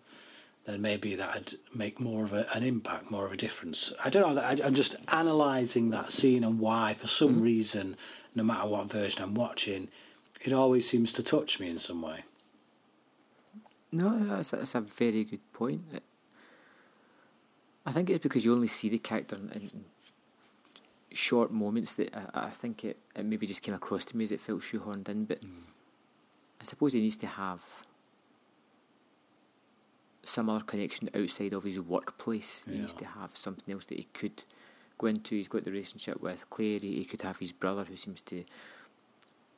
then maybe that'd make more of a, an impact, more of a difference. I don't know. I, I'm just analysing that scene and why, for some mm. reason, no matter what version I'm watching it always seems to touch me in some way. No, that's, that's a very good point. I think it's because you only see the character in, in short moments that I, I think it, it maybe just came across to me as it felt shoehorned in. But mm. I suppose he needs to have some other connection outside of his workplace. He needs to have something else that he could go into. He's got the relationship with Claire. He, he could have his brother who seems to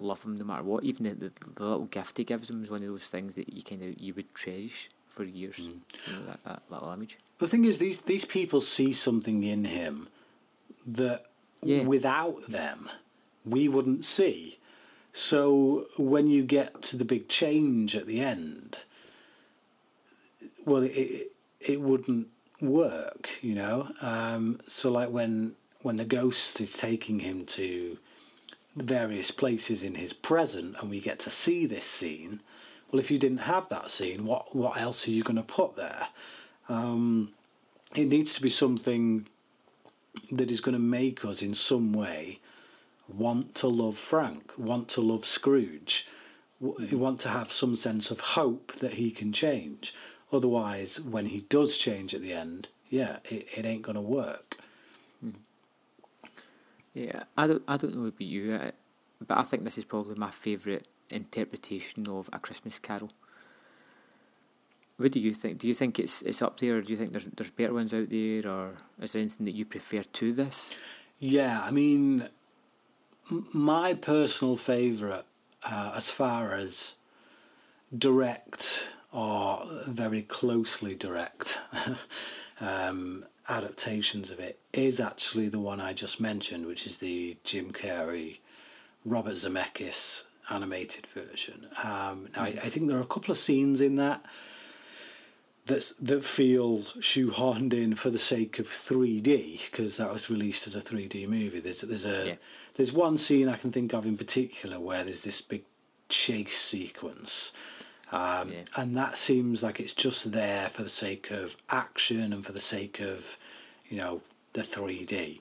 love him no matter what. Even the, the, the little gift he gives him is one of those things that you kind of you would cherish for years. Mm. You know, that, that little image. The thing is, these these people see something in him that Yeah. without them we wouldn't see. So when you get to the big change at the end, well, it it, it wouldn't work, you know. Um, so like when when the ghost is taking him to various places in his present, and we get to see this scene. Well, if you didn't have that scene, what what else are you going to put there? Um, it needs to be something that is going to make us in some way want to love Frank, want to love Scrooge, want to have some sense of hope that he can change. Otherwise, when he does change at the end, yeah, it, it ain't going to work. Yeah, I don't I don't know about you, but I think this is probably my favourite interpretation of a Christmas Carol. What do you think? Do you think it's it's up there, or do you think there's there's better ones out there, or is there anything that you prefer to this? Yeah, I mean, my personal favourite, uh, as far as direct or very closely direct um, adaptations of it, is actually the one I just mentioned, which is the Jim Carrey, Robert Zemeckis animated version. Um, now, I, I think there are a couple of scenes in that that that feel shoehorned in for the sake of 3D because that was released as a 3D movie. There's there's a Yeah. there's one scene I can think of in particular where there's this big chase sequence. Um, Yeah. And that seems like it's just there for the sake of action and for the sake of, you know, the 3D.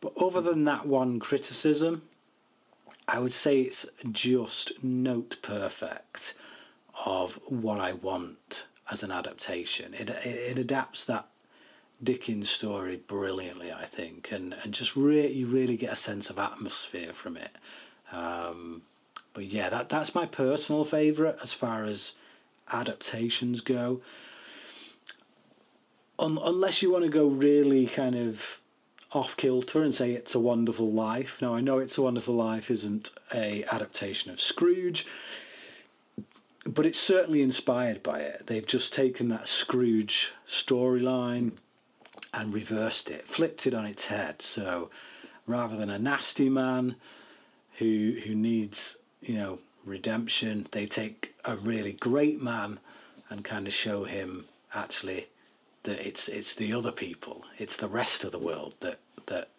But other than that one criticism, I would say it's just note perfect of what I want as an adaptation. It it, it adapts that Dickens story brilliantly, I think, and and just really you really get a sense of atmosphere from it. Um, but yeah, that that's my personal favourite as far as adaptations go. Un, unless you want to go really kind of off kilter and say it's a wonderful life. Now I know it's a wonderful life isn't a adaptation of Scrooge, but it's certainly inspired by it. They've just taken that Scrooge storyline and reversed it, flipped it on its head. So rather than a nasty man who who needs you know redemption, they take a really great man and kind of show him actually that it's it's the other people, it's the rest of the world that that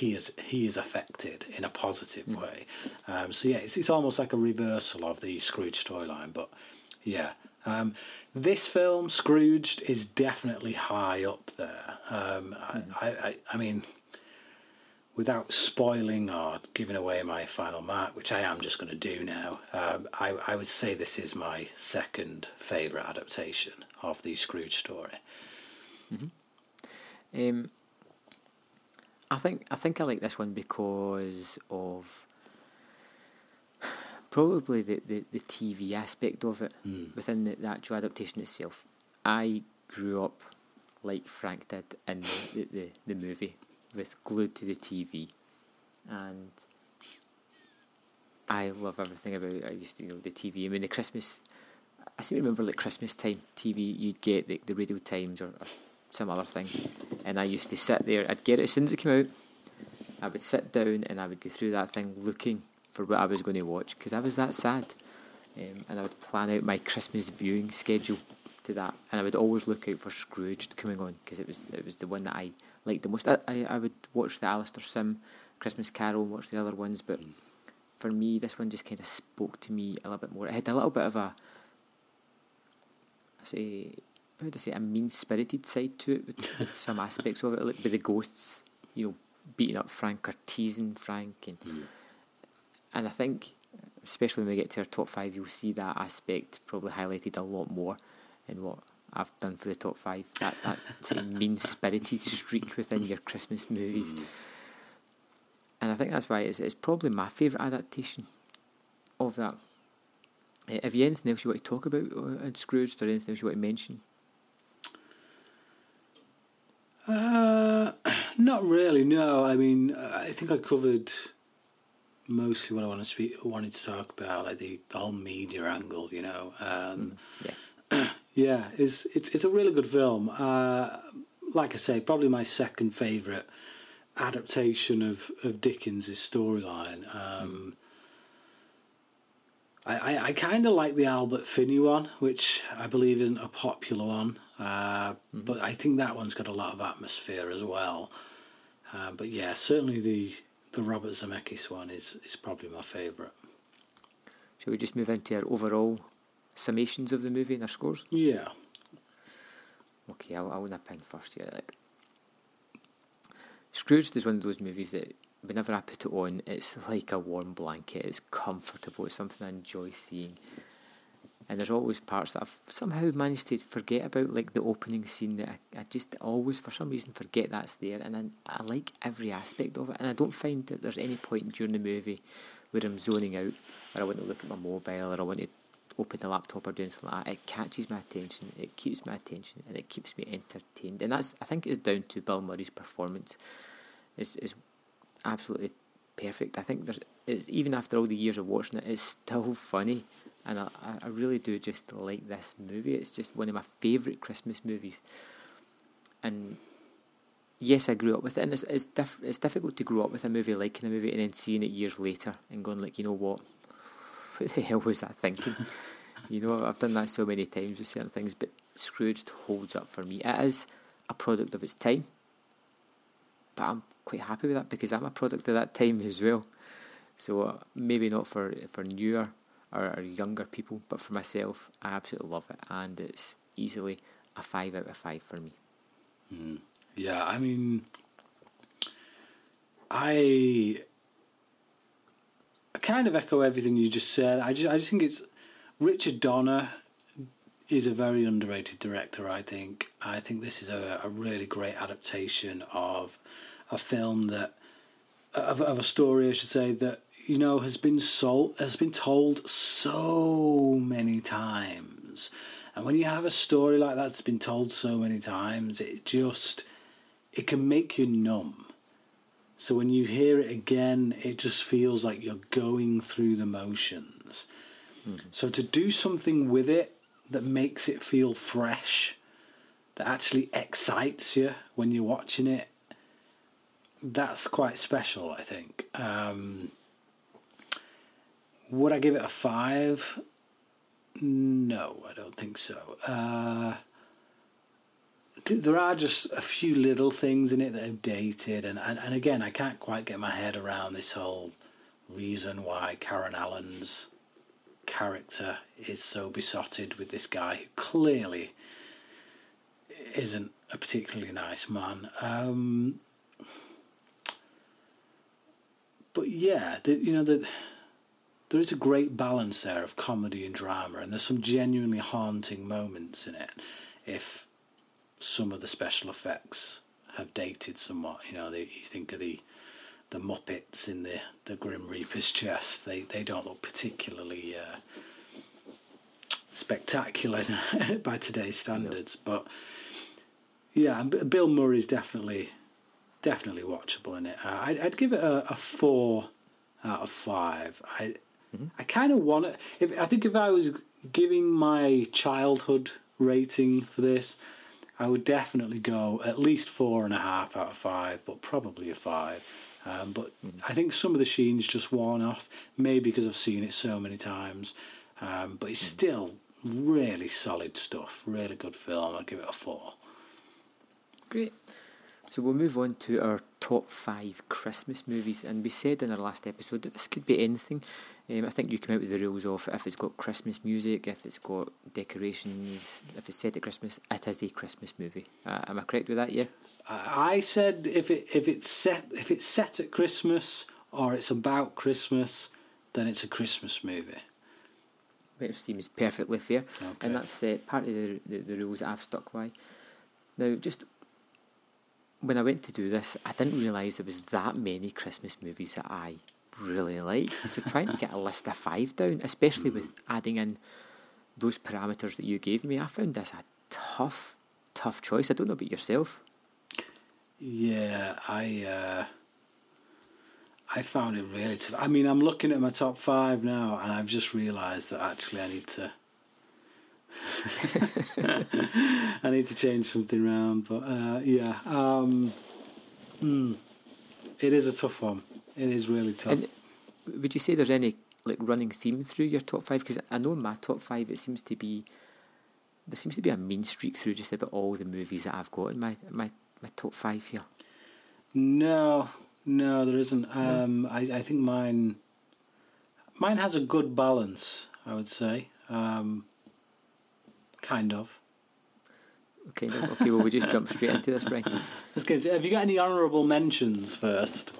he is he is affected in a positive way. Um, so yeah, it's it's almost like a reversal of the Scrooge storyline. But yeah, um, this film Scrooged is definitely high up there. Um, I, I I mean. Without spoiling or giving away my final mark, which I am just going to do now, um, I, I would say this is my second favourite adaptation of the Scrooge story. Um, I think I think I like this one because of probably the, the, the TV aspect of it hmm. within the, the actual adaptation itself. I grew up like Frank did in the, the, the, the movie with glued to the TV and I love everything about it. I used to you know the TV. I mean the Christmas I seem to remember like Christmas time TV you'd get the, the Radio Times or, or some other thing. And I used to sit there. I'd get it as soon as it came out. I would sit down and I would go through that thing looking for what I was going to watch because I was that sad. Um, and I would plan out my Christmas viewing schedule to that. And I would always look out for Scrooge coming on because it was it was the one that I liked the most. I, I, I would watch the Alastair Sim Christmas Carol and watch the other ones but for me this one just kind of spoke to me a little bit more. It had a little bit of a I say how would I say a mean spirited side to it with, with some aspects of it, like with the ghosts, you know, beating up Frank or teasing Frank and and I think especially when we get to our top five you'll see that aspect probably highlighted a lot more in what I've done for the top five. That that sort of mean spirited streak within your Christmas movies. And I think that's why it's, it's probably my favourite adaptation of that. Uh, have you anything else you want to talk about uh, in Scrooge or anything else you want to mention? Uh, not really. No, I mean, I think I covered mostly what I wanted to speak, wanted to talk about, like the, the whole media angle. You know, um, Yeah. yeah, it's it's it's a really good film. Uh, like I say, probably my second favourite adaptation of of Dickens' storyline. Um, I, I, I kind of like the Albert Finney one, which I believe isn't a popular one, uh, but I think that one's got a lot of atmosphere as well. Uh, but yeah, certainly the the Robert Zemeckis one is is probably my favourite. Shall we just move into our overall summations of the movie and our scores? Yeah, Okay, I'll, I'll nip in first here. Like, Scrooged is one of those movies that whenever I put it on, it's like a warm blanket. It's comfortable. It's something I enjoy seeing. And there's always parts that I've somehow managed to forget about, like the opening scene. That I, I just always, for some reason, forget that's there. And then I like every aspect of it. And I don't find that there's any point during the movie where I'm zoning out, or I want to look at my mobile, or I want to open the laptop or doing something like that. It catches my attention. It keeps my attention, and it keeps me entertained. And that's, I think, it's down to Bill Murray's performance. Is is absolutely perfect. I think there's it's, even after all the years of watching it, it's still funny, and I, I- I really do just like this movie. It's just one of my favourite Christmas movies, and yes, I grew up with it, and it's it's, diff- it's difficult to grow up with a movie liking a movie and then seeing it years later and going like, you know what, what the hell was that thinking? you know, I've done that so many times with certain things, but Scrooge holds up for me. It is a product of its time, but I'm quite happy with that because I'm a product of that time as well. So uh, maybe not for for newer or, or younger people, but for myself, I absolutely love it, and it's easily a five out of five for me. yeah. I mean, I I kind of echo everything you just said. I just I just think it's Richard Donner is a very underrated director. I think. I think this is a, a really great adaptation of a film that of, of a story, I should say that you know has been sold has been told so many times, and when you have a story like that that's been told so many times, it just it can make you numb. So when you hear it again, it just feels like you're going through the motions. Hmm. So to do something with it that makes it feel fresh, that actually excites you when you're watching it, that's quite special, I think. Um, would I give it a five? No, I don't think so. Uh, there are just a few little things in it that have dated, and, and, and again, I can't quite get my head around this whole reason why Karen Allen's character is so besotted with this guy who clearly isn't a particularly nice man. Um, but yeah, the, you know that there is a great balance there of comedy and drama, and there's some genuinely haunting moments in it. If some of the special effects have dated somewhat, you know, they, you think of the the Muppets in the the Grim Reaper's chest. They they don't look particularly uh, spectacular by today's standards, no. but yeah, Bill Murray's definitely definitely watchable in it. Uh, I'd, I'd, give it a, a, four out of five. I mm-hmm. I kind of want it. If I think if I was giving my childhood rating for this, I would definitely go at least four and a half out of five, but probably a five. Um, but mm-hmm. I think some of the sheen's just worn off, maybe because I've seen it so many times. Um, but it's mm-hmm. still really solid stuff. Really good film. I'd give it a four. Great. So we'll move on to our top five Christmas movies, and we said in our last episode that this could be anything. Um, I think you come out with the rules of if it's got Christmas music, if it's got decorations, if it's set at Christmas, it is a Christmas movie. Uh, am I correct with that? Yeah. I said if it if it's set if it's set at Christmas or it's about Christmas, then it's a Christmas movie. Which seems perfectly fair, okay. and that's uh, part of the, the, the rules that I've stuck by. Now, just when I went to do this, I didn't realise there was that many Christmas movies that I really liked. So trying to get a list of five down, especially with adding in those parameters that you gave me, I found this a tough, tough choice. I don't know about yourself. Yeah, I uh, I found it really tough. I mean, I'm looking at my top five now, and I've just realised that actually I need to I need to change something around, but uh, yeah, um, mm, it is a tough one. It is really tough. And would you say there's any like running theme through your top five? Because I know my top five, it seems to be there seems to be a mean streak through just about all the movies that I've got in my my, my top five here. No, no, there isn't. Um, I I think mine mine has a good balance. I would say. Um, Kind of. Okay, no, okay. Well, we just jump straight into this, Brian. That's good. Have you got any honourable mentions first?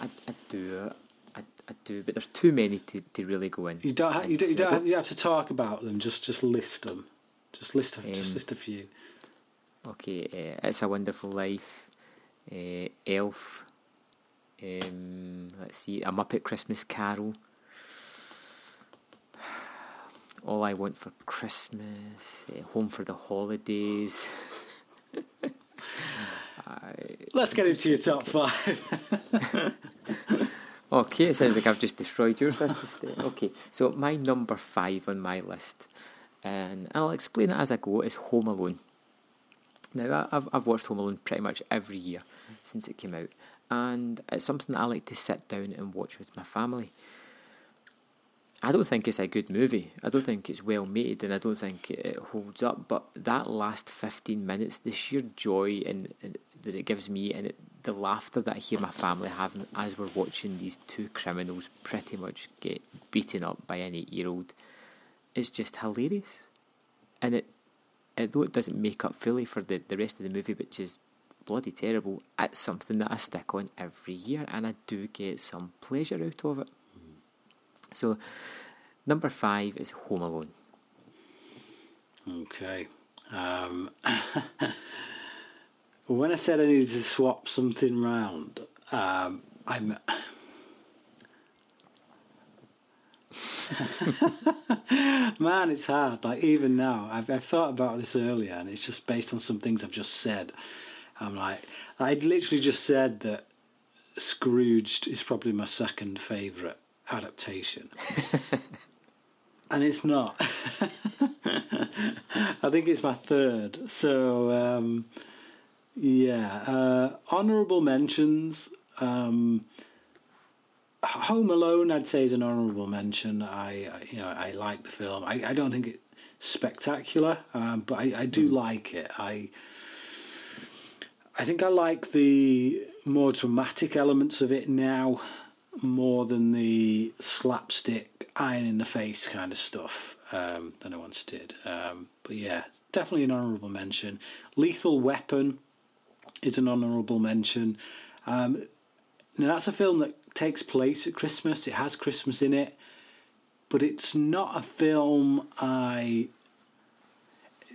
I, I do. I, I do, but there's too many to, to really go in. You don't. Ha- you don't. You don't, don't have, you have to talk about them. Just just list them. Just list. Um, just list a few. Okay, uh, it's a wonderful life. Uh, Elf. Um, let's see, a Muppet Christmas Carol. All I Want for Christmas, uh, Home for the Holidays. I, Let's get into your top five. okay, it sounds like I've just destroyed yours. Let's just uh, okay. So my number five on my list, and I'll explain it as I go, is Home Alone. Now I've I've watched Home Alone pretty much every year since it came out, and it's something that I like to sit down and watch with my family. I don't think it's a good movie. I don't think it's well made, and I don't think it holds up. But that last fifteen minutes, the sheer joy and, and that it gives me, and it, the laughter that I hear my family having as we're watching these two criminals pretty much get beaten up by an eight-year-old, is just hilarious. And it, although it doesn't make up fully for the, the rest of the movie, which is bloody terrible, it's something that I stick on every year, and I do get some pleasure out of it. So, number five is Home Alone. Okay. Um, when I said I needed to swap something round, um, I'm. Man, it's hard. Like even now, I've, I've thought about this earlier, and it's just based on some things I've just said. I'm like, I'd literally just said that Scrooged is probably my second favourite adaptation. and it's not. I think it's my third. So, um, yeah. Uh, honourable mentions. Um, Home Alone, I'd say, is an honourable mention. I, you know, I like the film. I, I don't think it's spectacular, um, but I, I do like it. I I think I like the more dramatic elements of it now more than the slapstick iron in the face kind of stuff um, than I once did. Um, but yeah, definitely an honourable mention. Lethal Weapon is an honourable mention. Um, now that's a film that takes place at Christmas. It has Christmas in it, but it's not a film I.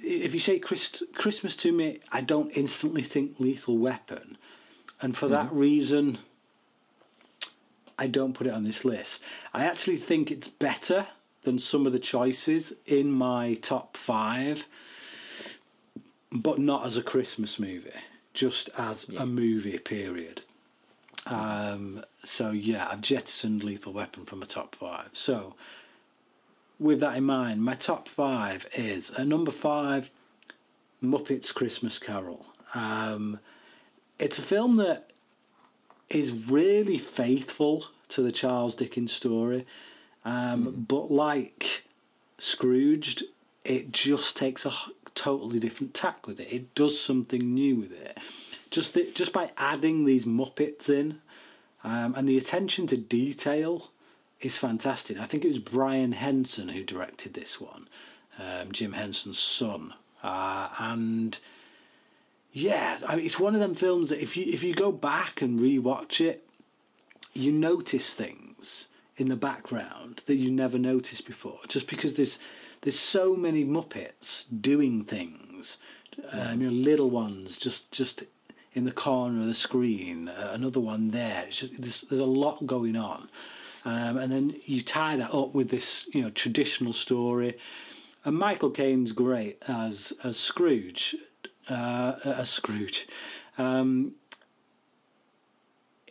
If you say Christ, Christmas to me, I don't instantly think Lethal Weapon, and for that reason, I don't put it on this list. I actually think it's better than some of the choices in my top five, but not as a Christmas movie, just as Yeah. a movie, period. Um, so, yeah, I've jettisoned Lethal Weapon from my top five. So, with that in mind, my top five is at number five, Muppets Christmas Carol. Um, it's a film that is really faithful to the Charles Dickens story, um, but like Scrooged, it just takes a totally different tack with it. It does something new with it. Just the, just by adding these Muppets in, um, and the attention to detail is fantastic. I think it was Brian Henson who directed this one, um, Jim Henson's son, uh, and yeah, I mean, it's one of them films that if you if you go back and rewatch it, you notice things in the background that you never noticed before, just because there's there's so many Muppets doing things, um, you know, little ones just just in the corner of the screen, uh, another one there. Just, there's, there's a lot going on, um, and then you tie that up with this you know traditional story. And Michael Caine's great as as Scrooge, uh, Scrooge. Um,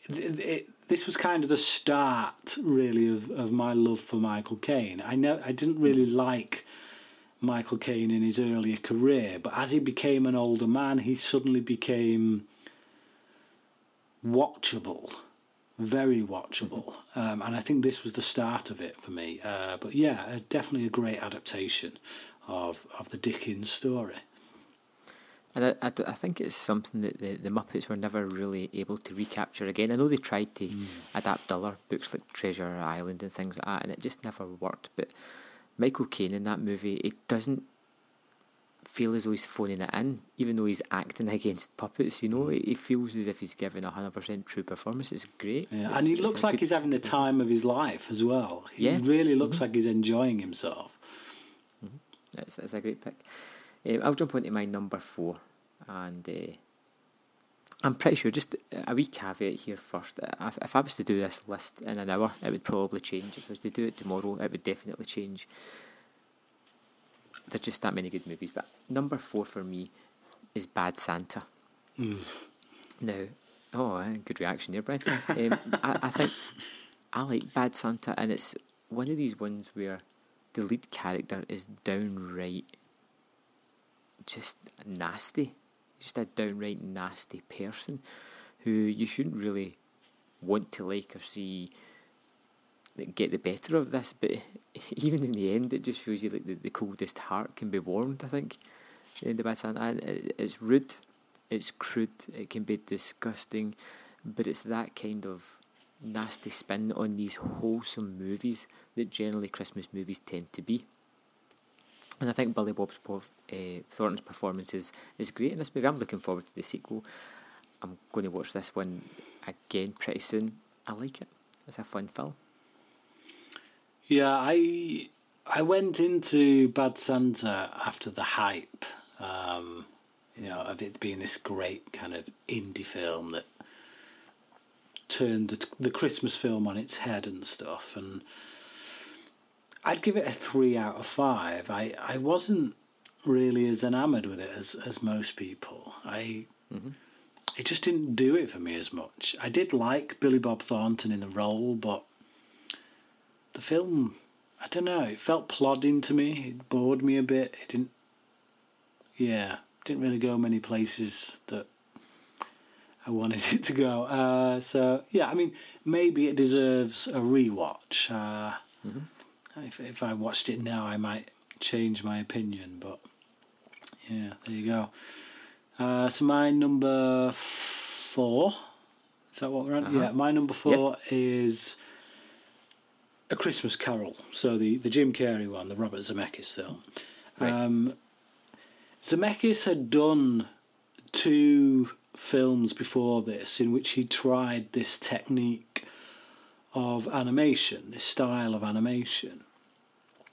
this was kind of the start, really, of, of my love for Michael Caine. I know I didn't really like Michael Caine in his earlier career, but as he became an older man, he suddenly became watchable, very watchable, um, and I think this was the start of it for me. Uh, but yeah, uh, definitely a great adaptation of of the Dickens story. And I, I, I think it's something that the, the Muppets were never really able to recapture again. I know they tried to mm. adapt other books like Treasure Island and things like that, and it just never worked. But Michael Caine in that movie, it doesn't feel as though he's phoning it in, even though he's acting against puppets. You know, it, it feels as if he's giving a hundred percent true performance. It's great. Yeah, It's- and he looks like good- he's having the time of his life as well. He Yeah. really looks mm-hmm. like he's enjoying himself. Mm-hmm. It's, it's a great pick. Um, I'll jump on to my number four, and uh, I'm pretty sure, just a wee caveat here first. If, if I was to do this list in an hour, it would probably change. If I was to do it tomorrow, it would definitely change. There's just that many good movies. But number four for me is Bad Santa. Now, oh, eh, good reaction there, Brian. Um, I, I think I like Bad Santa, and it's one of these ones where the lead character is downright just nasty. Just a downright nasty person who you shouldn't really want to like or see get the better of this, but even in the end, it just feels you like the, the coldest heart can be warmed. I think in the Bad it, it's rude, it's crude, it can be disgusting, but it's that kind of nasty spin on these wholesome movies that generally Christmas movies tend to be. And I think Billy Bob's uh, Thornton's performance is, is great in this movie. I'm looking forward to the sequel. I'm going to watch this one again pretty soon. I like it. It's a fun film. Yeah, I I went into Bad Santa after the hype, um, you know, of it being this great kind of indie film that turned the, the Christmas film on its head and stuff. And I'd give it a three out of five. I, I wasn't really as enamoured with it as, as most people. I it just didn't do it for me as much. I did like Billy Bob Thornton in the role, but the film, I don't know, it felt plodding to me. It bored me a bit. It didn't, yeah, didn't really go many places that I wanted it to go. Uh, so yeah, I mean, maybe it deserves a rewatch. Uh, if if I watched it now, I might change my opinion, but yeah, there you go. Uh, so my number four. Is that what we're on? Uh-huh. Yeah, my number four is A Christmas Carol. So the, the Jim Carrey one, the Robert Zemeckis film. Um, Zemeckis had done two films before this in which he tried this technique of animation, this style of animation.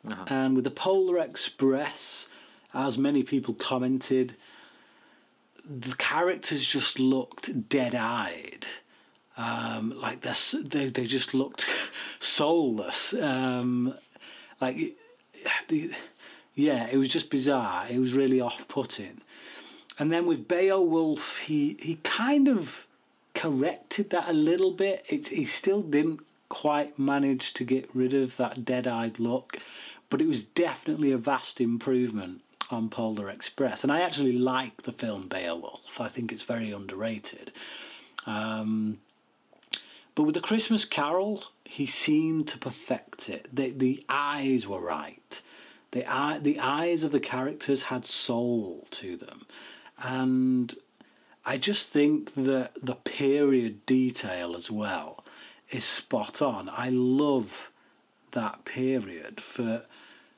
Uh-huh. And with the Polar Express, as many people commented, the characters just looked dead-eyed. Um, like they they just looked soulless. Um, like yeah, it was just bizarre. It was really off-putting. And then with Beowulf, he he kind of corrected that a little bit. It, he still didn't quite manage to get rid of that dead-eyed look, but it was definitely a vast improvement on Polar Express. And I actually like the film Beowulf. I think it's very underrated. Um, but with the Christmas Carol, he seemed to perfect it. The the eyes were right. The eye, the eyes of the characters had soul to them, and I just think that the period detail as well is spot on. I love that period for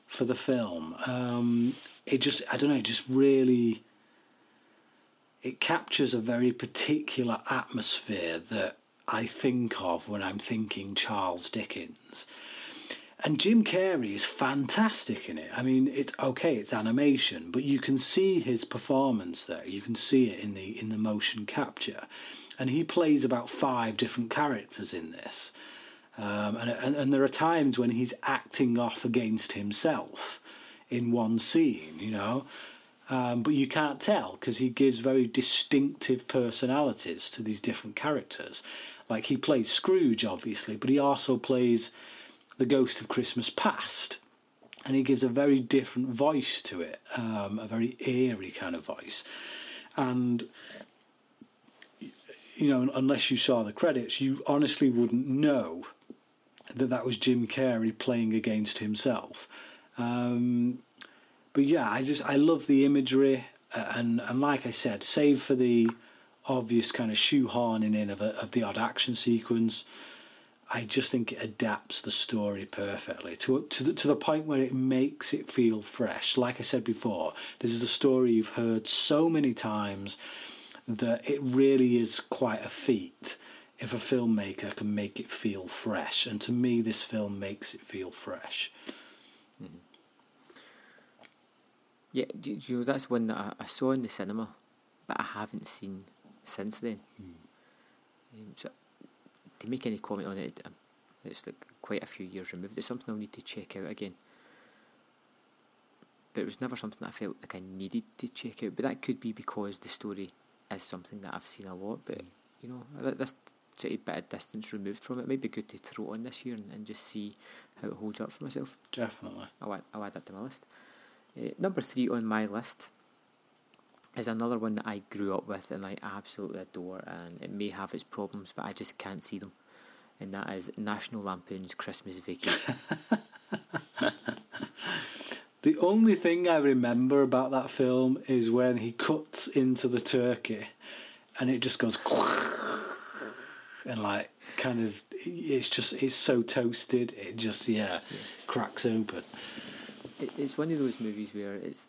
for the film. Um, it just I don't know. It just really it captures a very particular atmosphere that I think of when I'm thinking Charles Dickens. And Jim Carrey is fantastic in it. I mean, it's okay, it's animation, but you can see his performance there. You can see it in the in the motion capture, and he plays about five different characters in this. Um, and, and and there are times when he's acting off against himself in one scene, you know. Um, but you can't tell because he gives very distinctive personalities to these different characters. Like he plays Scrooge, obviously, but he also plays the Ghost of Christmas Past, and he gives a very different voice to it, um, a very eerie kind of voice. And you know, unless you saw the credits, you honestly wouldn't know that that was Jim Carrey playing against himself. Um, but yeah, I just I love the imagery, uh, and and like I said, save for the obvious kind of shoehorning in of a, of the odd action sequence, I just think it adapts the story perfectly to to the, to the point where it makes it feel fresh. Like I said before, this is a story you've heard so many times that it really is quite a feat if a filmmaker can make it feel fresh. And to me, this film makes it feel fresh. Yeah, do, you know that's one that I, I saw in the cinema, but I haven't seen since then. Um, so, to make any comment on it, um, it's like quite a few years removed. It's something I'll need to check out again. But it was never something that I felt like I needed to check out. But that could be because the story is something that I've seen a lot. But you know, th- this of bit of distance removed from it, it might be good to throw on this year and, and just see how it holds up for myself. Definitely. I'll add, I'll add that to my list. Uh, number three on my list is another one that I grew up with and I absolutely adore, and it may have its problems, but I just can't see them. And that is National Lampoon's Christmas Vacation. The only thing I remember about that film is when he cuts into the turkey and it just goes and like kind of it's just it's so toasted it just yeah, cracks open it's one of those movies where it's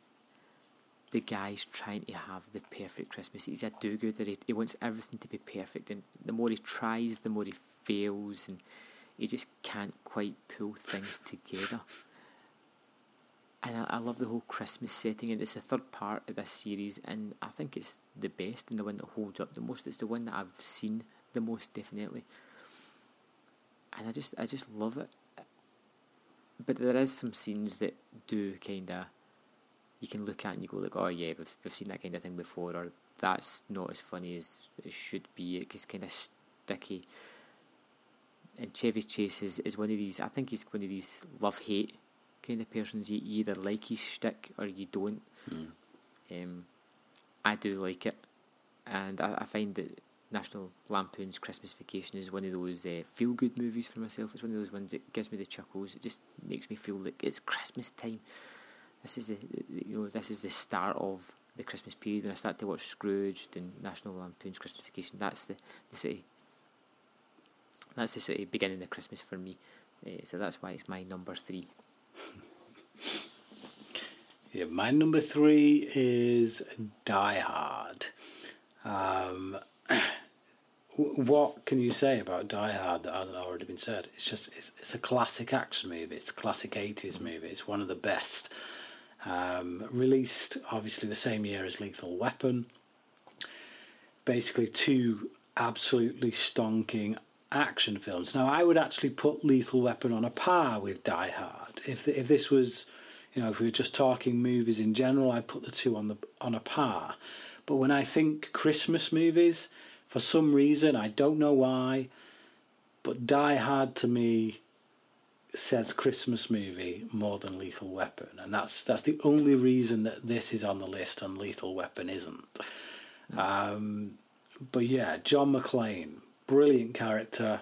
the guy's trying to have the perfect Christmas. He's a do-gooder. He, he wants everything to be perfect, and the more he tries, the more he fails, and he just can't quite pull things together. And I, I love the whole Christmas setting, and it's the third part of this series, and I think it's the best and the one that holds up the most. It's the one that I've seen the most, definitely. And I just, I just love it but there is some scenes that do kind of you can look at and you go like, oh yeah, we've we've seen that kind of thing before, or that's not as funny as it should be. It's kind of sticky. And Chevy Chase is, is one of these. I think he's one of these love hate kind of persons. You, either like his shtick or you don't. Um, I do like it, and I, I find that National Lampoon's Christmas Vacation is one of those uh, feel good movies for myself. It's one of those ones that gives me the chuckles. It just makes me feel like it's Christmas time. this is the, you know this is the start of the Christmas period when I start to watch Scrooge and National Lampoon's Christmas Vacation. That's the the that's the sort of beginning of Christmas for me. Uh, so that's why it's my number three. Yeah, my number three is Die Hard. Um, what can you say about Die Hard that hasn't already been said? It's just it's, it's a classic action movie. It's a classic eighties movie. It's one of the best. Um, released obviously the same year as Lethal Weapon. Basically, two absolutely stonking action films. Now, I would actually put Lethal Weapon on a par with Die Hard. If if this was, you know, if we were just talking movies in general, I'd put the two on the on a par. But when I think Christmas movies, for some reason I don't know why, but Die Hard to me says Christmas movie more than Lethal Weapon, and that's that's the only reason that this is on the list and Lethal Weapon isn't. Um, but yeah, John McClane, brilliant character,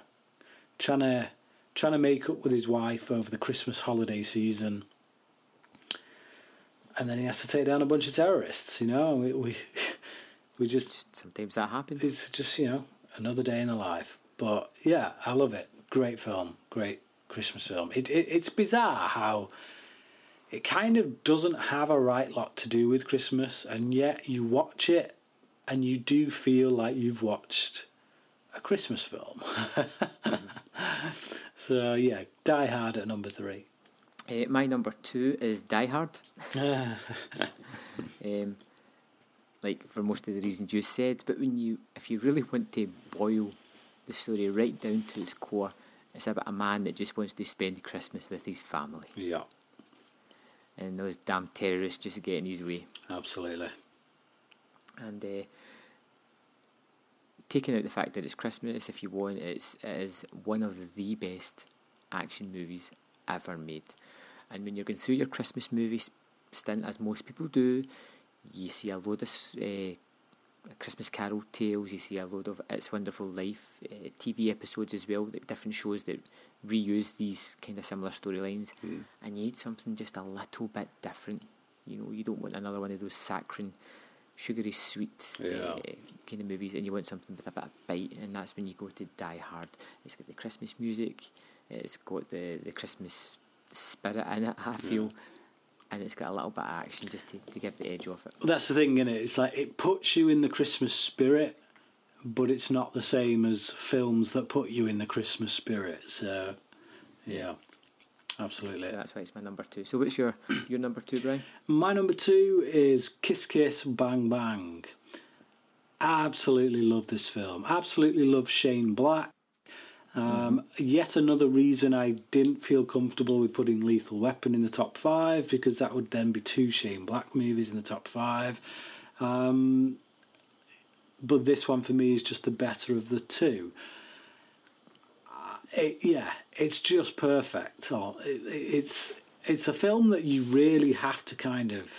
trying to trying to make up with his wife over the Christmas holiday season, and then he has to take down a bunch of terrorists. You know, we we, we just Just sometimes that happens. it's just you know another day in the life. But yeah, I love it. Great film, great Christmas film. It, it it's bizarre how it kind of doesn't have a right lot to do with Christmas, and yet you watch it and you do feel like you've watched a Christmas film. so yeah, Die Hard at number three. Uh, my number two is Die Hard. um, like for most of the reasons you said, but when you, if you really want to boil the story right down to its core, it's about a man that just wants to spend Christmas with his family, Yeah, and those damn terrorists just get in his way. absolutely. And uh, taking out the fact that it's Christmas, if you want, it's it is one of the best action movies ever made. And when you're going through your Christmas movie stint, as most people do, you see a load of uh, Christmas Carol tales. You see a load of It's Wonderful Life uh, TV episodes as well, like different shows that reuse these kind of similar storylines. And you need something just a little bit different. You know, you don't want another one of those saccharine, sugary sweet Yeah. uh, kind of movies, and you want something with a bit of bite, and that's when you go to Die Hard. It's got the Christmas music, it's got the, the Christmas spirit in it, I feel, and it's got a little bit of action just to, to give the edge off it. That's the thing, is it? It's like it puts you in the Christmas spirit, but it's not the same as films that put you in the Christmas spirit. So, yeah, absolutely. So that's why it's my number two. So what's your your number two, Brian? My number two is Kiss Kiss Bang Bang. Absolutely love this film. Absolutely love Shane Black. Um, Yet another reason I didn't feel comfortable with putting Lethal Weapon in the top five because that would then be two Shane Black movies in the top five. Um, but this one for me is just the better of the two. Uh, it, yeah, it's just perfect. Oh, it, it's it's a film that you really have to kind of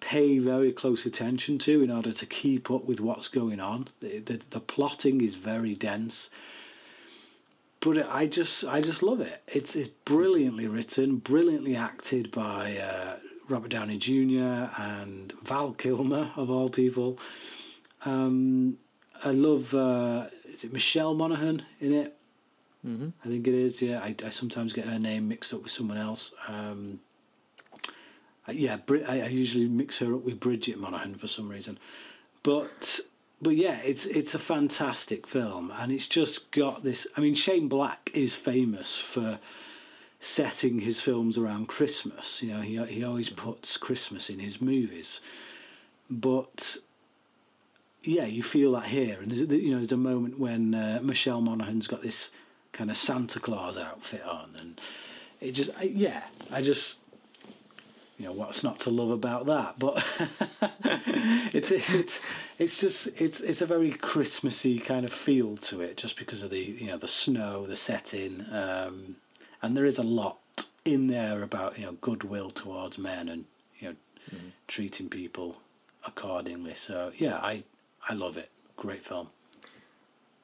pay very close attention to in order to keep up with what's going on. The the, the plotting is very dense, but I just I just love it. It's it's brilliantly written, brilliantly acted by uh, Robert Downey Jr. and Val Kilmer of all people. Um, I love uh, is it Michelle Monaghan in it. Mm-hmm. I think it is. Yeah, I, I sometimes get her name mixed up with someone else. Um, uh, yeah, I usually mix her up with Bridget Moynahan for some reason, but but yeah, it's it's a fantastic film, and it's just got this. I mean, Shane Black is famous for setting his films around Christmas. You know, he he always puts Christmas in his movies, but yeah, you feel that here, and there's you know there's a moment when uh, Michelle Monaghan's got this kind of Santa Claus outfit on, and it just I, yeah, I just you know what's not to love about that, but it's it's it's it's just it's it's a very Christmassy kind of feel to it, just because of the you know the snow, the setting, um, and there is a lot in there about you know goodwill towards men and you know treating people accordingly. So yeah, I I love it. Great film.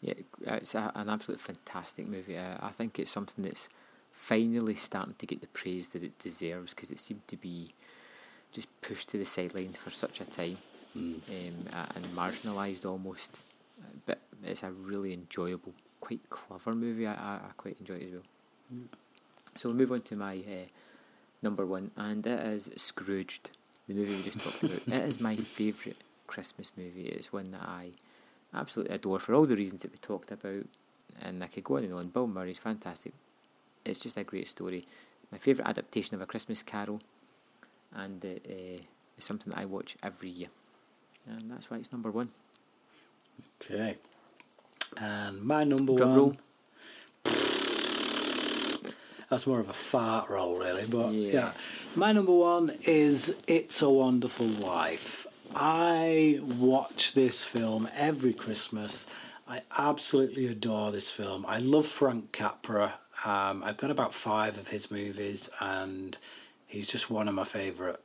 Yeah, it's a, an absolute fantastic movie. Uh, I think it's something that's finally starting to get the praise that it deserves because it seemed to be just pushed to the sidelines for such a time um, uh, and marginalised almost. Uh, But it's a really enjoyable, quite clever movie. I, I, I quite enjoy it as well. So we'll move on to my uh, number one, and it is Scrooged, the movie we just talked about. It is my favourite Christmas movie. It's one that I absolutely adore for all the reasons that we talked about, and I could go on and on. Bill Murray's fantastic. It's just a great story. My favourite adaptation of A Christmas Carol, and uh, is something that I watch every year, and that's why it's number one. Okay. And my number Drum one. roll. That's more of a fart roll, really. But Yeah. yeah. My number one is It's a Wonderful Life. I watch this film every Christmas. I absolutely adore this film. I love Frank Capra. Um, I've got about five of his movies, and he's just one of my favourite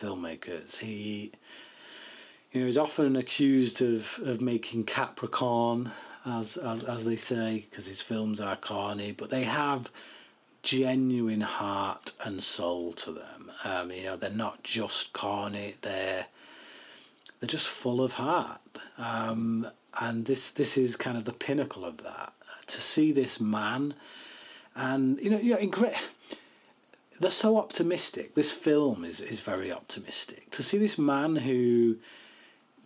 filmmakers. He you know, he's often accused of, of making Capra-corn, as as as they say, because his films are corny, but they have genuine heart and soul to them. Um, you know, they're not just corny; they're they're just full of heart. Um, and this this is kind of the pinnacle of that. To see this man, and you know, you know, they're so optimistic. This film is, is very optimistic. To see this man who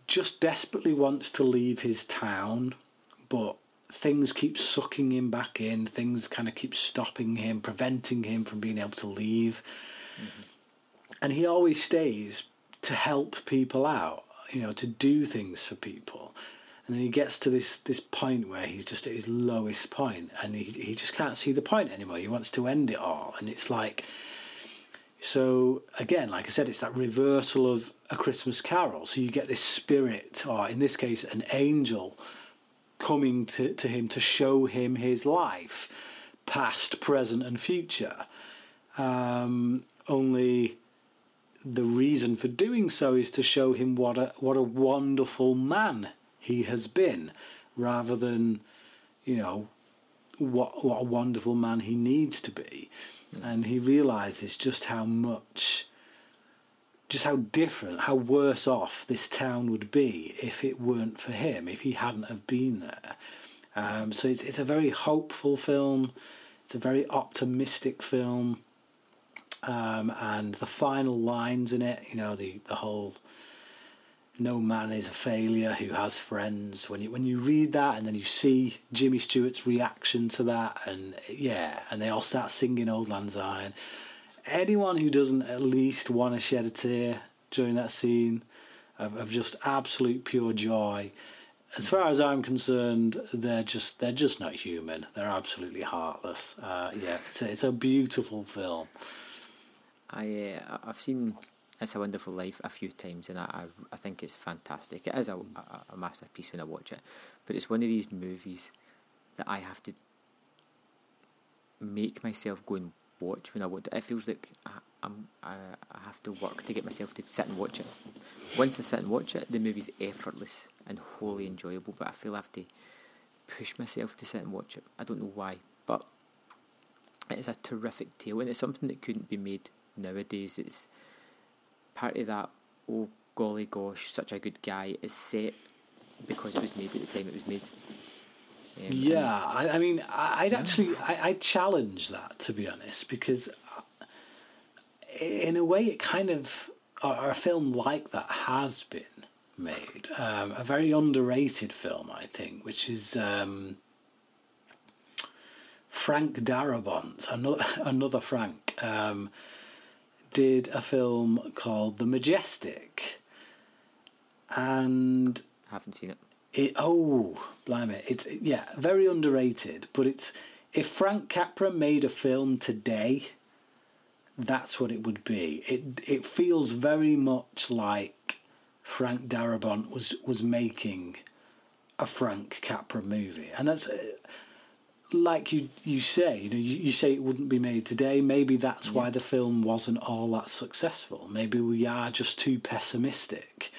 just desperately wants to leave his town, but things keep sucking him back in, things kind of keep stopping him, preventing him from being able to leave. Mm-hmm. And he always stays to help people out, you know, to do things for people. And then he gets to this, this point where he's just at his lowest point and he, he just can't see the point anymore. He wants to end it all. And it's like, so again, like I said, it's that reversal of a Christmas Carol. So you get this spirit, or in this case, an angel, coming to, to him to show him his life, past, present, and future. Um, only the reason for doing so is to show him what a what a wonderful man he has been, rather than, you know, what what a wonderful man he needs to be. And he realizes just how much just how different, how worse off this town would be if it weren't for him, if he hadn't have been there. Um, so it's it's a very hopeful film. It's a very optimistic film, um, and the final lines in it, you know, the the whole "no man is a failure who has friends." When you when you read that, and then you see Jimmy Stewart's reaction to that, and yeah, and they all start singing "Auld Lang Syne." Anyone who doesn't at least want to shed a tear during that scene of, of just absolute pure joy as far as I'm concerned, they're just they're just not human. They're absolutely heartless. Uh, yeah, it's a, it's a beautiful film. I uh, I've seen It's a Wonderful Life a few times, and I I, think it's fantastic. It is a, a a masterpiece when I watch it, but it's one of these movies that I have to make myself go and watch when I want it. It feels like I, I'm I, I have to work to get myself to sit and watch it. Once I sit and watch it, the movie's effortless and wholly enjoyable. But I feel I have to push myself to sit and watch it. I don't know why, but it's a terrific tale, and it's something that couldn't be made nowadays. It's part of that. Oh golly gosh, such a good guy is set because it was made at the time it was made. Yeah, I, I mean, I- I'd actually I, I challenge that to be honest, because in a way, it kind of or a film like that has been made. Um, a very underrated film, I think, which is um, Frank Darabont, another another Frank, um, did a film called The Majestic, and I haven't seen it. It oh, blimey! It's yeah, very underrated. But it's if Frank Capra made a film today, that's what it would be. It it feels very much like Frank Darabont was was making a Frank Capra movie, and that's uh, like you you say. You know, you, you say it wouldn't be made today. Maybe that's why the film wasn't all that successful. Maybe we are just too pessimistic.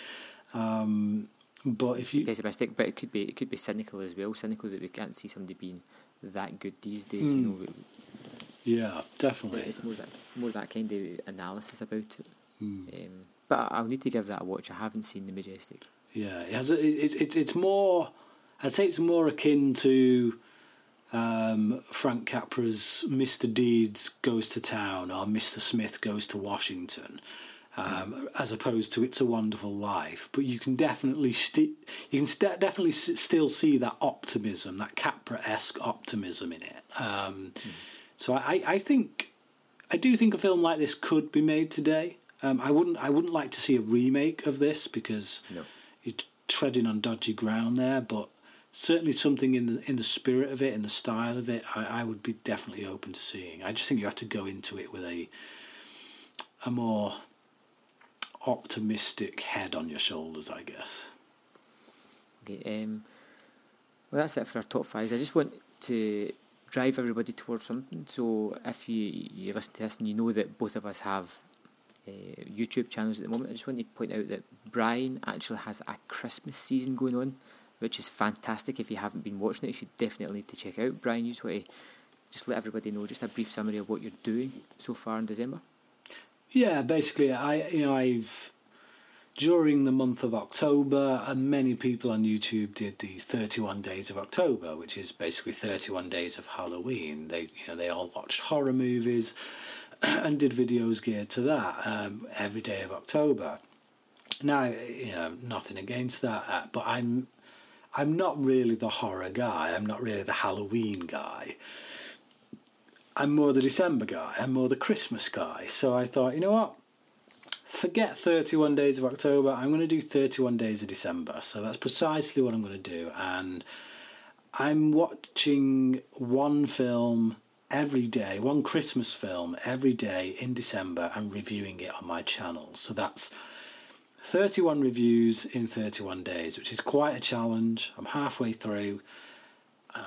Um, but if you pessimistic, but it could be it could be cynical as well. Cynical that we can't see somebody being that good these days. Hmm. You know, Yeah, definitely. it's more that more that kind of analysis about it. Um, but I'll need to give that a watch. I haven't seen the Majestic. Yeah, it has. a- It, it, it's more. I'd say it's more akin to um, Frank Capra's "Mr. Deeds Goes to Town" or "Mr. Smith Goes to Washington," um, as opposed to "It's a Wonderful Life." But you can definitely sti- you can st- definitely s- still see that optimism, that Capra-esque optimism in it. Um, So I, I think I do think a film like this could be made today. Um, I wouldn't I wouldn't like to see a remake of this because No. you're treading on dodgy ground there, but certainly something in the in the spirit of it, in the style of it, I, I would be definitely open to seeing. I just think you have to go into it with a a more optimistic head on your shoulders, I guess. Okay, um, well, that's it for our top fives. I just want to drive everybody towards something. So if you you listen to this and you know that both of us have uh, YouTube channels at the moment, I just want to point out that Brian actually has a Christmas season going on, which is fantastic. If you haven't been watching it, you should definitely need to check out. Brian, you just want to just let everybody know just a brief summary of what you're doing so far in December. Yeah, basically, I you know I've during the month of October, and many people on YouTube did the 31 days of October, which is basically 31 days of Halloween. They you know they all watched horror movies and did videos geared to that um, every day of October. Now, you know, nothing against that, uh, but I'm I'm not really the horror guy. I'm not really the Halloween guy. I'm more the December guy. I'm more the Christmas guy. So I thought, you know what? Forget 31 days of October. I'm going to do 31 days of December. So that's precisely what I'm going to do. And I'm watching one film every day, one Christmas film every day in December and reviewing it on my channel. So that's 31 reviews in 31 days, which is quite a challenge. I'm halfway through.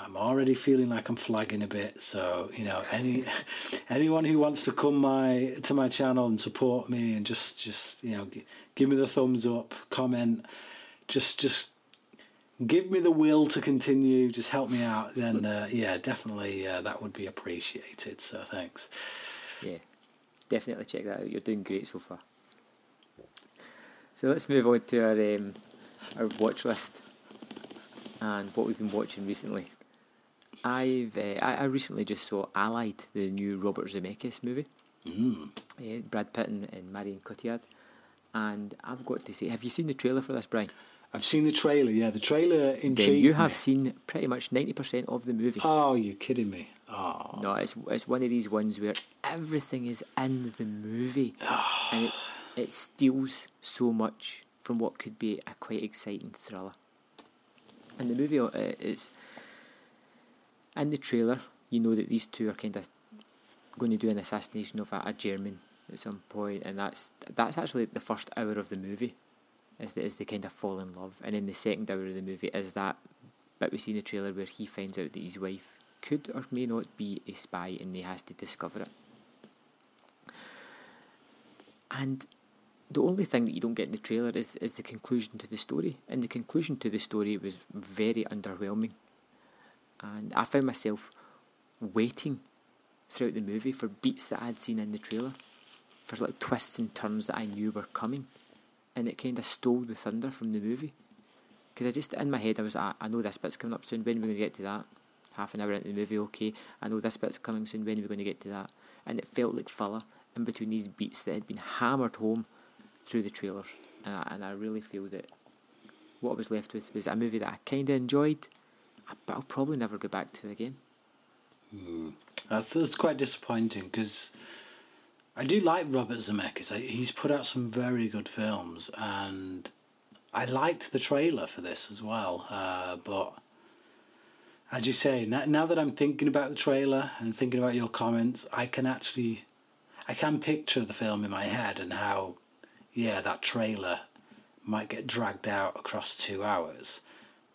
I'm already feeling like I'm flagging a bit. So you know, any anyone who wants to come my to my channel and support me and just just you know g- give me the thumbs up, comment, just just give me the will to continue. Just help me out. Then uh, yeah, definitely uh, that would be appreciated. So thanks. Yeah, definitely check that out. You're doing great so far. So let's move on to our um, our watch list and what we've been watching recently. I've uh, I, I recently just saw Allied, the new Robert Zemeckis movie. Mm. Uh, Brad Pitt and, and Marion Cotillard. And I've got to say, have you seen the trailer for this, Brian? I've seen the trailer. Yeah, the trailer intrigued Then you have me. seen pretty much ninety percent of the movie. Oh, you're kidding me. Oh, No, it's it's one of these ones where everything is in the movie, and it, it steals so much from what could be a quite exciting thriller. And the movie uh, is in the trailer. You know that these two are kind of going to do an assassination of a, a German at some point, and that's that's actually the first hour of the movie. Is the, is they kind of fall in love, and then the second hour of the movie is that bit we see in the trailer where he finds out that his wife could or may not be a spy, and he has to discover it. And the only thing that you don't get in the trailer is, is the conclusion to the story. And the conclusion to the story was very underwhelming. And I found myself waiting throughout the movie for beats that I'd seen in the trailer, for like twists and turns that I knew were coming. And it kind of stole the thunder from the movie. Because I just, in my head, I was, I, I know this bit's coming up soon, when are we going to get to that? Half an hour into the movie, okay, I know this bit's coming soon, when are we going to get to that? And it felt like filler in between these beats that had been hammered home through the trailers. And I, and I really feel that what I was left with was a movie that I kind of enjoyed, but I'll probably never go back to again. That's, that's quite disappointing because I do like Robert Zemeckis. I, he's put out some very good films, and I liked the trailer for this as well. Uh, but as you say, now, now that I'm thinking about the trailer and thinking about your comments, I can actually, I can picture the film in my head and how, yeah, that trailer might get dragged out across two hours,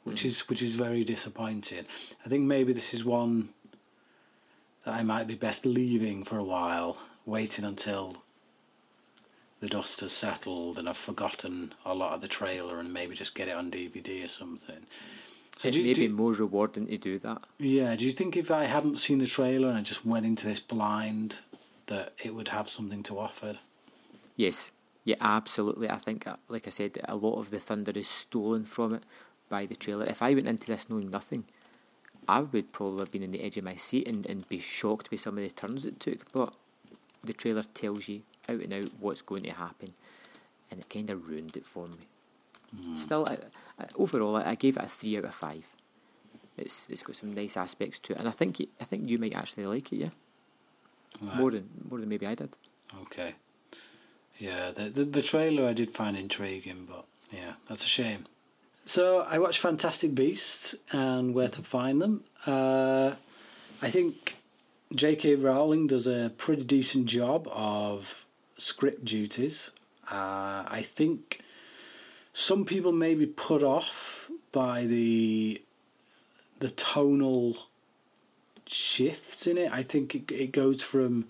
which is which is very disappointing. I think maybe this is one that I might be best leaving for a while, waiting until the dust has settled and I've forgotten a lot of the trailer and maybe just get it on DVD or something. So It may be more rewarding to do that. yeah, do you think if I hadn't seen the trailer and I just went into this blind, that it would have something to offer? Yes, Yeah, absolutely. I think, uh, like I said, a lot of the thunder is stolen from it by the trailer. If I went into this knowing nothing, I would probably have been in the edge of my seat and, and be shocked by some of the turns it took. But the trailer tells you out and out what's going to happen, and it kind of ruined it for me. Hmm. Still, I, I, overall, I, I gave it a three out of five. It's it's got some nice aspects to it, and I think I think you might actually like it, yeah, Right. more than more than maybe I did. Okay. Yeah, the, the the trailer I did find intriguing, but yeah, that's a shame. So I watched Fantastic Beasts and Where to Find Them. Uh, I think J.K. Rowling does a pretty decent job of script duties. Uh, I think some people may be put off by the the tonal shifts in it. I think it, it goes from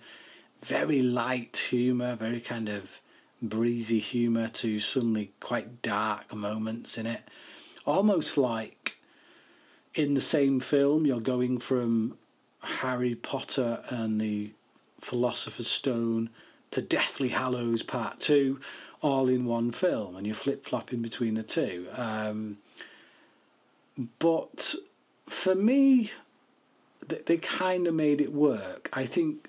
very light humour, very kind of breezy humour, to suddenly quite dark moments in it. Almost like in the same film, you're going from Harry Potter and the Philosopher's Stone to Deathly Hallows Part 2, all in one film, and you're flip flopping between the two. Um, but for me, they, they kind of made it work. I think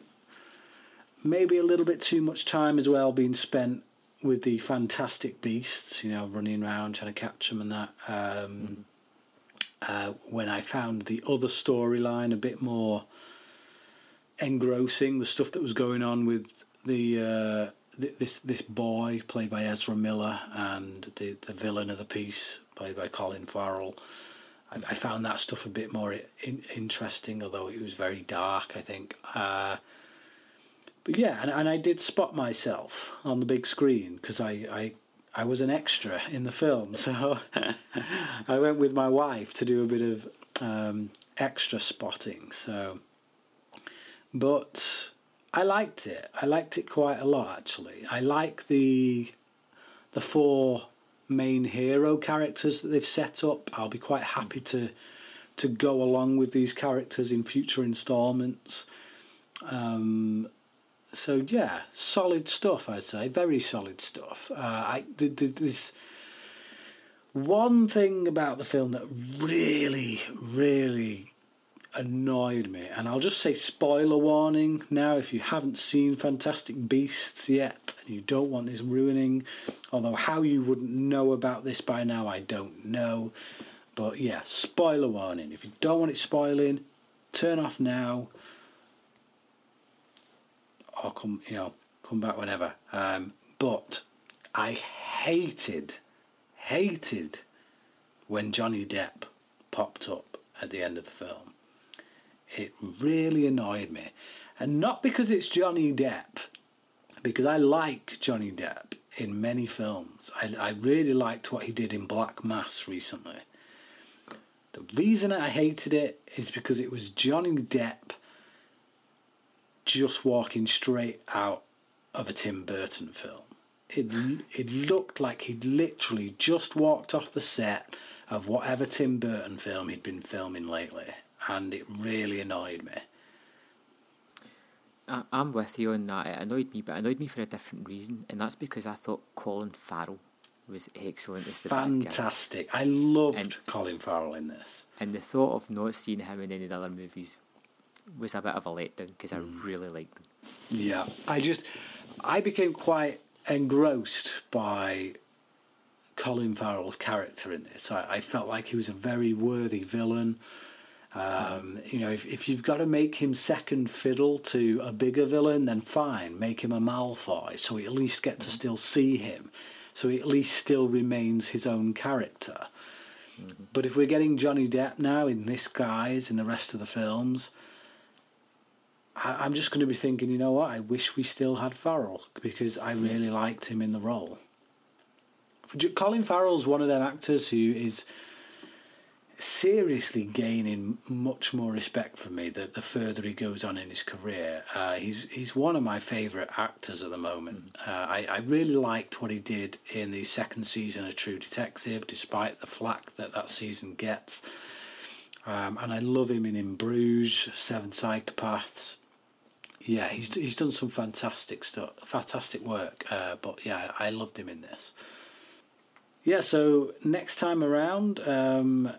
maybe a little bit too much time as well being spent with the fantastic beasts, you know, running around trying to catch them and that. Um, uh, when I found the other storyline a bit more engrossing, the stuff that was going on with the uh, th- this this boy played by Ezra Miller and the the villain of the piece played by Colin Farrell. I, I found that stuff a bit more in, interesting, although it was very dark. I think. Uh, but yeah, and, and I did spot myself on the big screen because I, I I was an extra in the film, so I went with my wife to do a bit of um, extra spotting. So, but I liked it. I liked it quite a lot actually. I like the the four main hero characters that they've set up. I'll be quite happy to to go along with these characters in future installments. Um, so yeah, solid stuff. I'd say very solid stuff. Uh, I th- one thing about the film that really, really annoyed me, and I'll just say spoiler warning now. If you haven't seen Fantastic Beasts yet, and you don't want this ruining, although how you wouldn't know about this by now, I don't know. But yeah, spoiler warning. If you don't want it spoiling, turn off now or come you know come back whenever. Um, but I hated hated when Johnny Depp popped up at the end of the film. It really annoyed me, and not because it's Johnny Depp, because I like Johnny Depp in many films. I, I really liked what he did in Black Mass recently. The reason I hated it is because it was Johnny Depp just walking straight out of a Tim Burton film. It it looked like he'd literally just walked off the set of whatever Tim Burton film he'd been filming lately, and it really annoyed me. I, I'm with you on that. It annoyed me, but it annoyed me for a different reason, and that's because I thought Colin Farrell was excellent as the. Fantastic! I loved And- Colin Farrell in this. And the thought of not seeing him in any other movies was a bit of a letdown because I Mm. really liked him. Yeah, I just I became quite engrossed by Colin Farrell's character in this. I, I felt like he was a very worthy villain. Um, you know, if, if you've got to make him second fiddle to a bigger villain, then fine, make him a Malfoy, so we at least get to still see him, so he at least still remains his own character. But if we're getting Johnny Depp now in this guise in the rest of the films, I, I'm just going to be thinking, you know what? I wish we still had Farrell because I really liked him in the role. Colin Farrell's one of them actors who is seriously gaining much more respect from me the, the further he goes on in his career. Uh, he's he's one of my favourite actors at the moment. Uh, I, I really liked what he did in the second season of True Detective, despite the flack that that season gets. Um, and I love him in In Bruges, Seven Psychopaths. Yeah, he's he's done some fantastic stuff, fantastic work. Uh, but yeah, I loved him in this. Yeah, so next time around, um,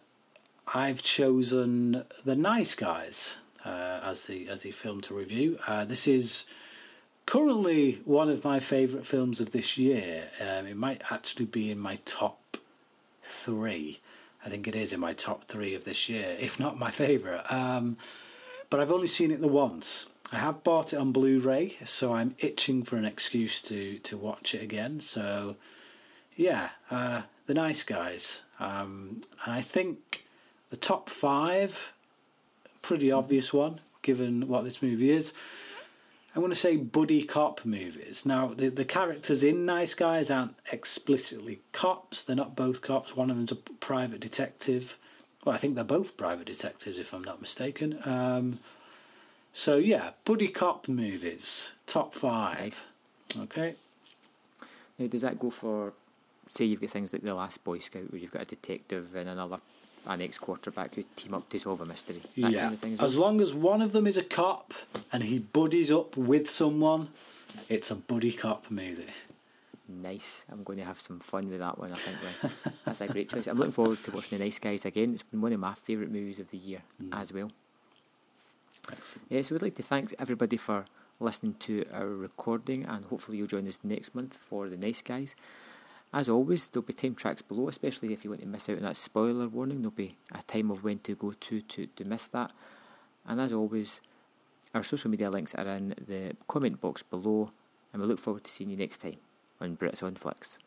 I've chosen the Nice Guys uh, as the as the film to review. Uh, this is currently one of my favourite films of this year. Um, it might actually be in my top three. I think it is in my top three of this year, if not my favourite. Um, but I've only seen it the once. I have bought it on Blu-ray, so I'm itching for an excuse to to watch it again. So, yeah, uh, the Nice Guys, um, and I think the top five, pretty obvious one given what this movie is. I want to say buddy cop movies. Now, the, the characters in Nice Guys aren't explicitly cops. They're not both cops. One of them's a private detective. Well, I think they're both private detectives, if I'm not mistaken. Um, so, yeah, buddy cop movies, top five. Nice. Okay. Now, does that go for, say, you've got things like The Last Boy Scout, where you've got a detective and another, an ex quarterback who team up to solve a mystery? Yeah. kind of thing as long as one of them is a cop and he buddies up with someone, it's a buddy cop movie. Nice. I'm going to have some fun with that one, I think. That's a great choice. I'm looking forward to watching The Nice Guys again. It's been one of my favourite movies of the year mm. as well. Yeah, so we'd like to thank everybody for listening to our recording, and hopefully you'll join us next month for The Nice Guys. As always, there'll be time tracks below, especially if you want to miss out on that spoiler warning. There'll be a time of when to go to to, to miss that. And as always, our social media links are in the comment box below, and we look forward to seeing you next time on Brits on Flicks.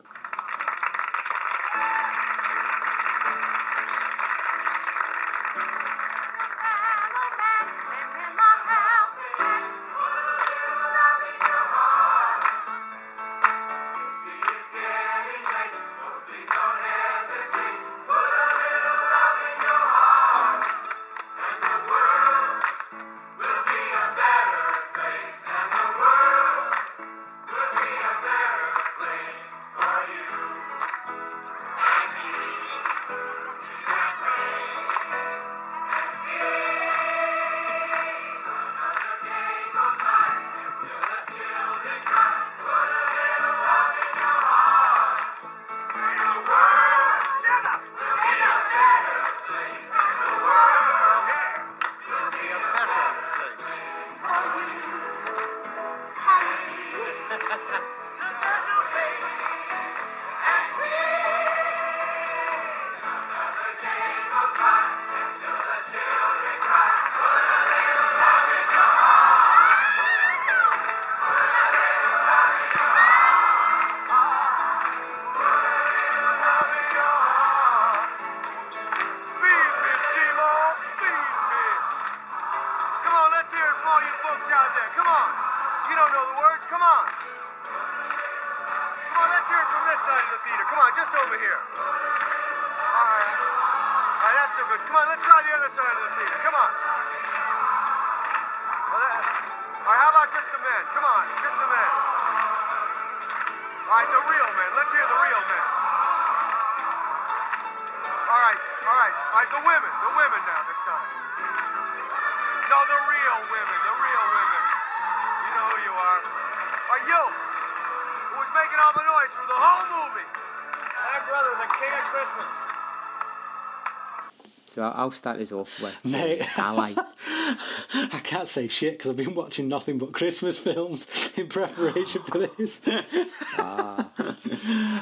I'll start us off with Mate. Ally. I can't say shit because I've been watching nothing but Christmas films in preparation for this. I'll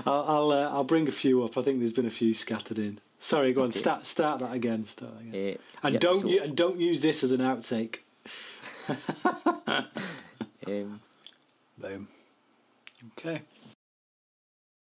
I'll, uh, I'll bring a few up. I think there's been a few scattered in. Sorry, go on. Okay. Start start that again. Start that again. Eh, and yep, don't so- u- and don't use this as an outtake. Um.